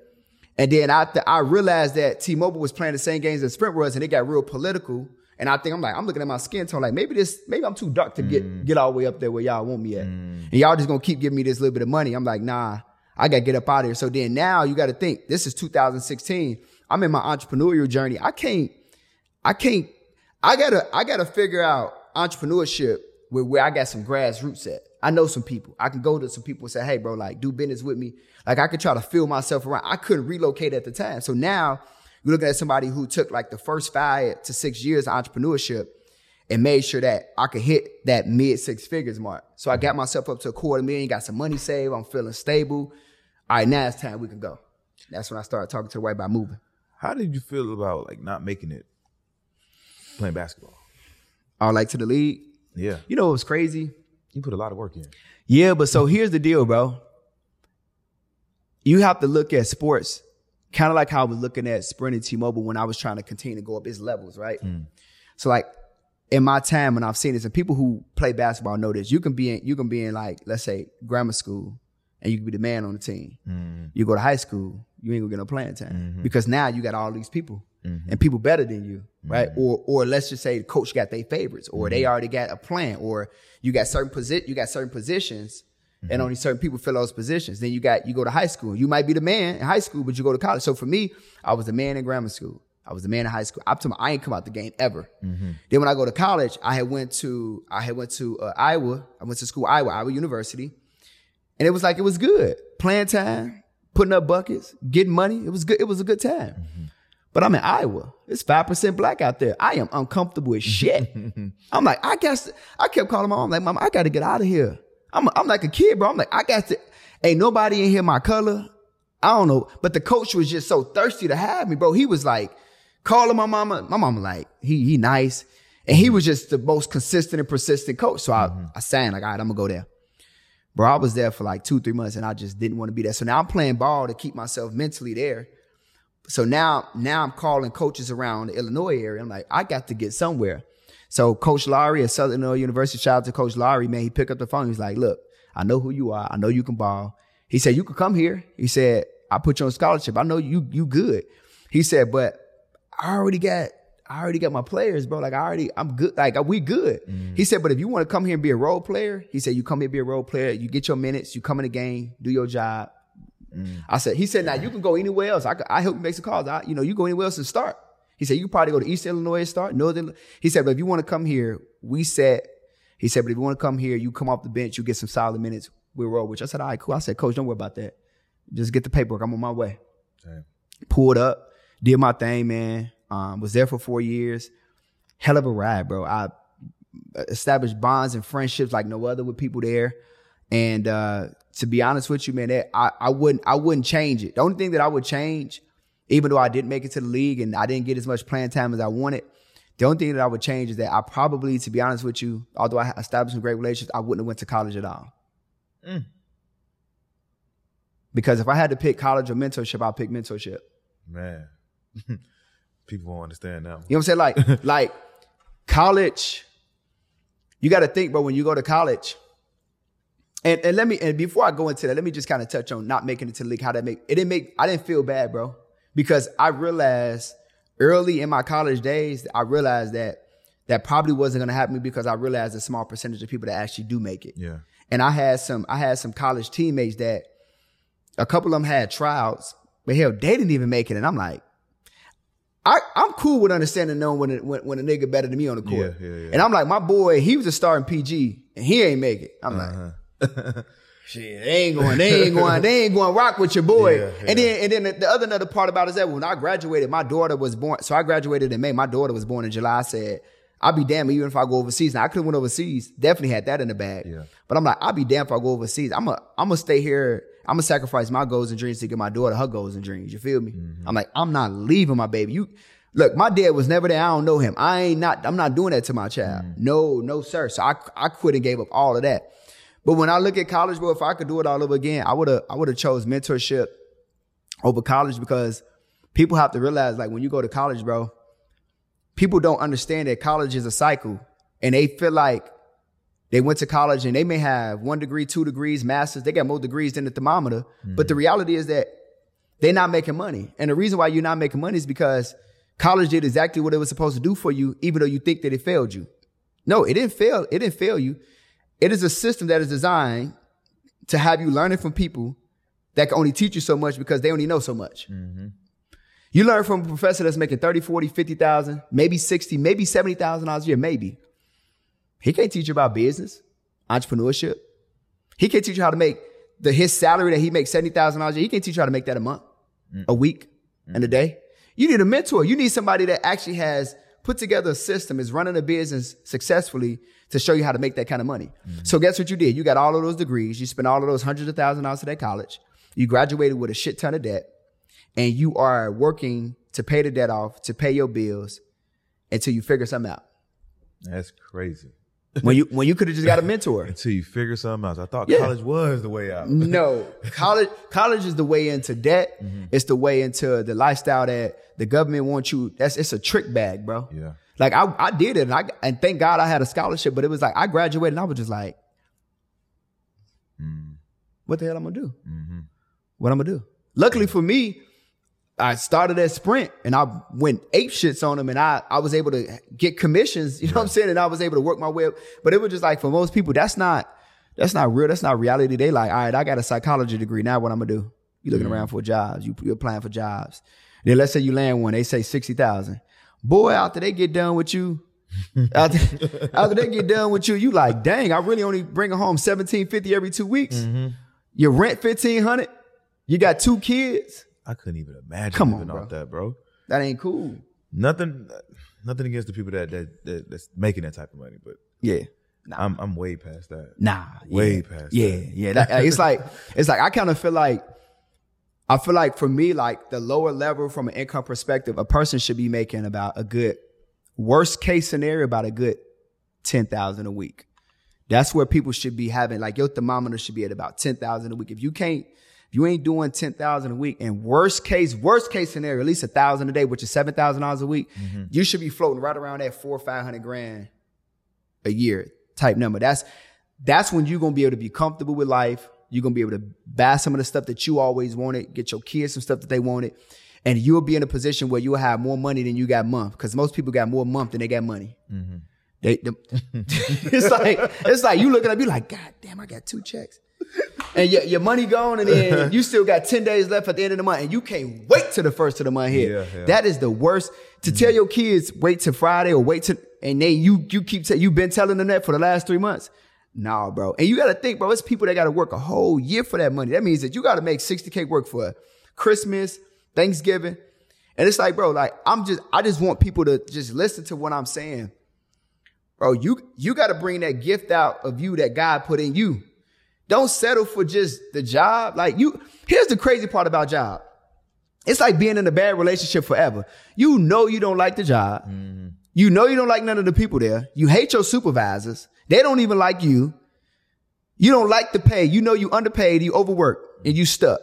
And then I, th- I realized that T-Mobile was playing the same games that Sprint was and it got real political. And I think I'm like, I'm looking at my skin tone, like maybe this, maybe I'm too dark to get, mm. get all the way up there where y'all want me at. Mm. And y'all just gonna keep giving me this little bit of money. I'm like, nah, I gotta get up out of here. So then now you gotta think, this is 2016. I'm in my entrepreneurial journey. I can't, I can't, I gotta, I gotta figure out entrepreneurship where, where I got some grassroots at. I know some people. I can go to some people and say, hey, bro, like do business with me. Like I could try to feel myself around. I couldn't relocate at the time. So now you're looking at somebody who took like the first five to six years of entrepreneurship and made sure that I could hit that mid six figures mark. So I got myself up to a quarter million, got some money saved. I'm feeling stable. All right, now it's time we can go. That's when I started talking to the wife about moving. How did you feel about like not making it playing basketball? All like to the league. Yeah. You know, it was crazy. You put a lot of work in. Yeah, but so here's the deal, bro. You have to look at sports kind of like how I was looking at Sprint and T-Mobile when I was trying to continue to go up its levels, right? Hmm. So like in my time when I've seen this, and people who play basketball know this, you can be in, you can be in like, let's say grammar school and you can be the man on the team. Hmm. You go to high school, you ain't gonna get no playing time mm-hmm. because now you got all these people mm-hmm. and people better than you, right? Mm-hmm. Or, or let's just say the coach got their favorites or they mm-hmm. already got a plan or you got certain posi- you got certain positions and mm-hmm. only certain people fill those positions. Then you got, you go to high school. You might be the man in high school, but you go to college. So for me, I was the man in grammar school. I was the man in high school. To my, I ain't come out the game ever. Then when I go to college, I had went to, I had went to uh, Iowa. I went to school, Iowa, Iowa University. And it was like, it was good. Playing time, putting up buckets, getting money. It was good. It was a good time. But I'm in Iowa. It's 5% black out there. I am uncomfortable as shit. [laughs] I'm like, I guess, I kept calling my mom, like, mom, I got to get out of here. I'm, I'm like a kid, bro. I'm like, I got to, ain't nobody in here my color. I don't know. But the coach was just so thirsty to have me, bro. He was like, calling my mama. My mama like, he, he nice. And he was just the most consistent and persistent coach. So I, mm-hmm. I sang like, all right, I'm gonna go there. Bro, I was there for like two, three months and I just didn't want to be there. So now I'm playing ball to keep myself mentally there. So now, now I'm calling coaches around the Illinois area. I'm like, I got to get somewhere. So Coach Lowery at Southern Illinois University, shout out to Coach Lowery, man. He picked up the phone. He's like, look, I know who you are. I know you can ball. He said, you could come here. He said, I put you on scholarship. I know you, you good. He said, but I already got, I already got my players, bro. Like I already, I'm good. Like we good. Mm-hmm. He said, but if you want to come here and be a role player, he said, you come here, be a role player. You get your minutes. You come in the game, do your job. I said, he said, now you can go anywhere else. I, I help you make some calls. I, you know, you go anywhere else and start. He said, you can probably go to East Illinois and start, Northern. He said, but if you want to come here, we said, he said, but if you want to come here, you come off the bench, you get some solid minutes, we'll roll with you. I said, all right, cool. I said, coach, don't worry about that. Just get the paperwork. I'm on my way. Pulled up, did my thing, man. Um, was there for four years. Hell of a ride, bro. I established bonds and friendships like no other with people there. And uh, to be honest with you, man, that I, I wouldn't I wouldn't change it. The only thing that I would change, even though I didn't make it to the league and I didn't get as much playing time as I wanted, the only thing that I would change is that I probably, to be honest with you, although I established some great relationships, I wouldn't have went to college at all. Mm. Because if I had to pick college or mentorship, I'll pick mentorship. Man. [laughs] People won't understand now. You know what I'm saying? Like, [laughs] like college, you got to think, bro, when you go to college, and, and let me, and before I go into that, let me just kind of touch on not making it to the league, how that make, it didn't make, I didn't feel bad, bro, because I realized early in my college days, I realized that that probably wasn't going to happen because I realized a small percentage of people that actually do make it. Yeah. And I had some, I had some college teammates that a couple of them had tryouts, but hell, they didn't even make it. And I'm like, I, I'm cool with understanding knowing when, a, when when a nigga better than me on the court. Yeah, yeah, yeah. And I'm like, my boy, he was a star in PG and he ain't make it. I'm Uh-huh. like, [laughs] shit, they ain't going, they ain't going, they ain't going to rock with your boy. Yeah, And then and then the, the other another part about it is that when I graduated, my daughter was born. So I graduated in May. My daughter was born in July. I said, I'll be damned even if I go overseas. Now I could have went overseas. Definitely had that in the bag. Yeah. But I'm like, I'll be damned if I go overseas. I'm a, I'm gonna stay here. I'm gonna sacrifice my goals and dreams to get my daughter her goals and dreams. You feel me? Mm-hmm. I'm like, I'm not leaving my baby. You look, my dad was never there. I don't know him. I ain't not. I'm not doing that to my child. Mm-hmm. No, no, sir. So I, I quit and gave up all of that. But when I look at college, bro, if I could do it all over again, I would have, I would have chose mentorship over college because people have to realize, like, when you go to college, bro, people don't understand that college is a cycle and they feel like they went to college and they may have one degree, two degrees, masters. They got more degrees than the thermometer. Hmm. But the reality is that they're not making money. And the reason why you're not making money is because college did exactly what it was supposed to do for you, even though you think that it failed you. No, it didn't fail. It didn't fail you. It is a system that is designed to have you learning from people that can only teach you so much because they only know so much. Mm-hmm. You learn from a professor that's making 30, 40, 50,000, maybe 60, maybe $70,000 a year, maybe. He can't teach you about business, entrepreneurship. He can't teach you how to make the his salary that he makes $70,000 a year. He can't teach you how to make that a month, a mm. week, and a mm. day. You need a mentor. You need somebody that actually has put together a system, is running a business successfully to show you how to make that kind of money. So mm-hmm. guess what you did? You got all of those degrees. You spent all of those hundreds of thousand dollars at that college. You graduated with a shit ton of debt and you are working to pay the debt off, to pay your bills until you figure something out. That's crazy. When you when you could have just got a [laughs] mentor. Until you figure something out. I thought Yeah. college was the way out. [laughs] No, college college is the way into debt. Mm-hmm. It's the way into the lifestyle that the government wants you. That's it's a trick bag, bro. Yeah. Like I I did it, and I and thank God I had a scholarship. But it was like I graduated, and I was just like, mm-hmm. what the hell I'm gonna do? Mm-hmm. What I'm gonna do? Luckily for me, I started at Sprint and I went ape shits on them and I, I was able to get commissions, you know what I'm saying? And I was able to work my way up. But it was just like for most people, that's not, that's not real. That's not reality. They like, all right, I got a psychology degree. Now what I'm gonna do? You looking mm-hmm. around for jobs. You, you're applying for jobs. Then let's say you land one, they say 60,000. Boy, after they get done with you, [laughs] after, after they get done with you, you like, dang, I really only bring home 1750 every two weeks. Mm-hmm. Your rent 1500 You got two kids. I couldn't even imagine Come on, bro. off that, bro. That ain't cool. Nothing, nothing against the people that that, that that's making that type of money, but Yeah. I'm I'm way past that. Nah. Way yeah. past Yeah, that. yeah. That- it's like it's like [laughs] I kind of feel like I feel like for me, like the lower level from an income perspective, a person should be making about a good worst case scenario about a good ten thousand a week. That's where people should be having like your thermometer should be at about ten thousand a week. If you can't, if you ain't doing ten thousand a week, and worst case, worst case scenario, at least a thousand a day, which is seven thousand dollars a week, mm-hmm. you should be floating right around that four or five hundred grand a year type number. That's that's when you're gonna be able to be comfortable with life. You're gonna be able to buy some of the stuff that you always wanted, get your kids some stuff that they wanted, and you'll be in a position where you'll have more money than you got month. Because most people got more month than they got money. Mm-hmm. They, the- [laughs] it's like it's like you looking at me like, God damn, I got two checks. And your, your money gone, and then you still got 10 days left at the end of the month, and you can't wait till the first of the month hit. Yeah, yeah. That is the worst. To tell your kids, wait till Friday or wait till, and they, you, you keep, te- you've been telling them that for the last three months. Nah, bro. And you got to think, bro, it's people that got to work a whole year for that money. That means that you got to make 60K work for Christmas, Thanksgiving. And it's like, bro, like, I'm just, I just want people to just listen to what I'm saying. Bro, you, you got to bring that gift out of you that God put in you. Don't settle for just the job. Like you, here's the crazy part about job. It's like being in a bad relationship forever. You know you don't like the job. Mm-hmm. You know you don't like none of the people there. You hate your supervisors. They don't even like you. You don't like the pay. You know you underpaid, you overworked, and you stuck.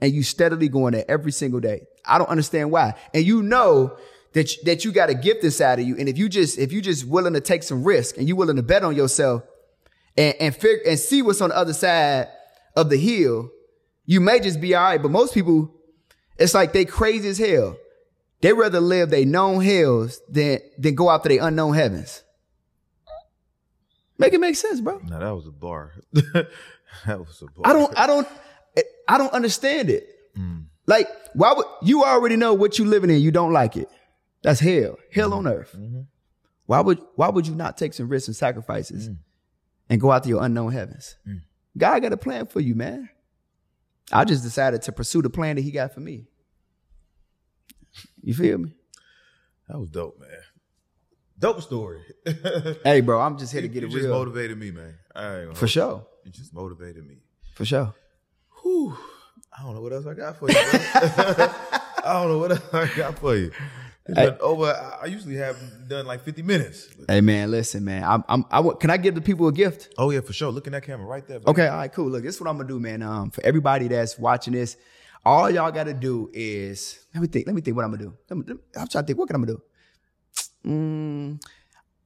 And you steadily going there every single day. I don't understand why. And you know that, you- that you got a gift inside of you. And if you just, if you just willing to take some risk and you willing to bet on yourself and, and figure and see what's on the other side of the hill, you may just be all right. But most people, it's like they crazy as hell. They rather live they known hells than than go after they unknown heavens. Make it make sense, bro. No, that was a bar. [laughs] that was a bar. I don't, I don't, I don't understand it. Like, why would you already know what you're living in? You don't like it. That's hell. Hell on earth. Mhm. Why would why would you not take some risks and sacrifices Mm. and go out to your unknown heavens? Mm. God got a plan for you, man. I just decided to pursue the plan that he got for me. You feel me? That was dope, man. Dope story. [laughs] Hey, bro, I'm just here to get you it just real. motivated me, man. For sure. You You just motivated me. For sure. Whew. I don't know what else I got for you. bro. [laughs] I don't know what else I got for you. Hey. over. I usually have done like 50 minutes. Hey man, listen, man. I'm, I'm I can I give the people a gift? Oh yeah, for sure. Look in that camera right there. Okay, all right, cool. Look, this is what I'm gonna do, man. Um, for everybody that's watching this, all y'all gotta do is let me think. Let me think what I'm gonna do. Let me- let me- I'm trying to think. What can I do? Mm,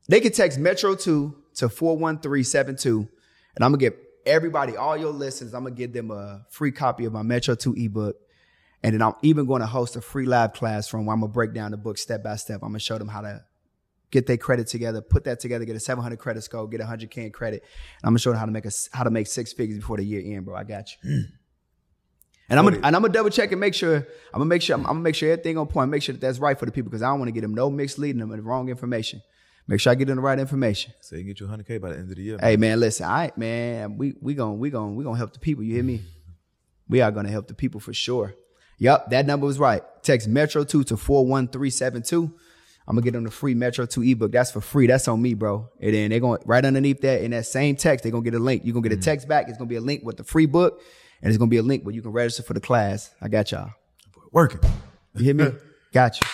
they can text Metro two to four one three seven two, and I'm gonna give everybody, all your listeners, I'm gonna give them a free copy of my Metro two ebook. And then I'm even going to host a free live classroom where I'm gonna break down the book step by step. I'm gonna show them how to get their credit together, put that together, get a 700 credit score, get a 100k in credit. And I'm gonna show them how to make a how to make six figures before the year end, bro. I got you. And I'm gonna, and I'm gonna double check and make sure I'm gonna make sure I'm, gonna make sure everything on point, make sure that that's right for the people because I don't want to get them no misleading them and the wrong information. Make sure I get them the right information. So you can get you 100k by the end of the year. Hey man, listen, all right, man, we we gonna we gonna we gonna help the people. You hear me? We are gonna help the people for sure. Yep, that number was right. Text Metro two to four one three seven two. I'm gonna get them the free Metro two ebook. That's for free. That's on me, bro. And then they're going right underneath that in that same text. They're gonna get a link. You're gonna get a mm. text back. It's gonna be a link with the free book, and it's gonna be a link where you can register for the class. I got y'all. Working. You hear me? [laughs] got you.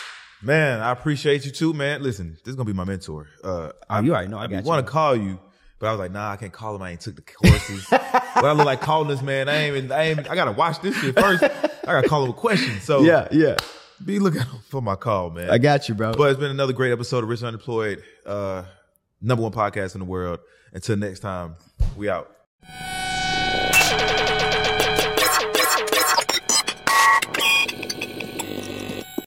Man, I appreciate you too, man. Listen, this is gonna be my mentor. Uh, I, you already know I got want to call you, but I was like, nah, I can't call him. I ain't took the courses. but I look like calling this man. I ain't even. I ain't. I gotta watch this shit first. I gotta call him a question. So [laughs] Yeah, yeah. be looking for my call, man. I got you, bro. But it's been another great episode of Rich and Unemployed, uh, number one podcast in the world. Until next time, we out.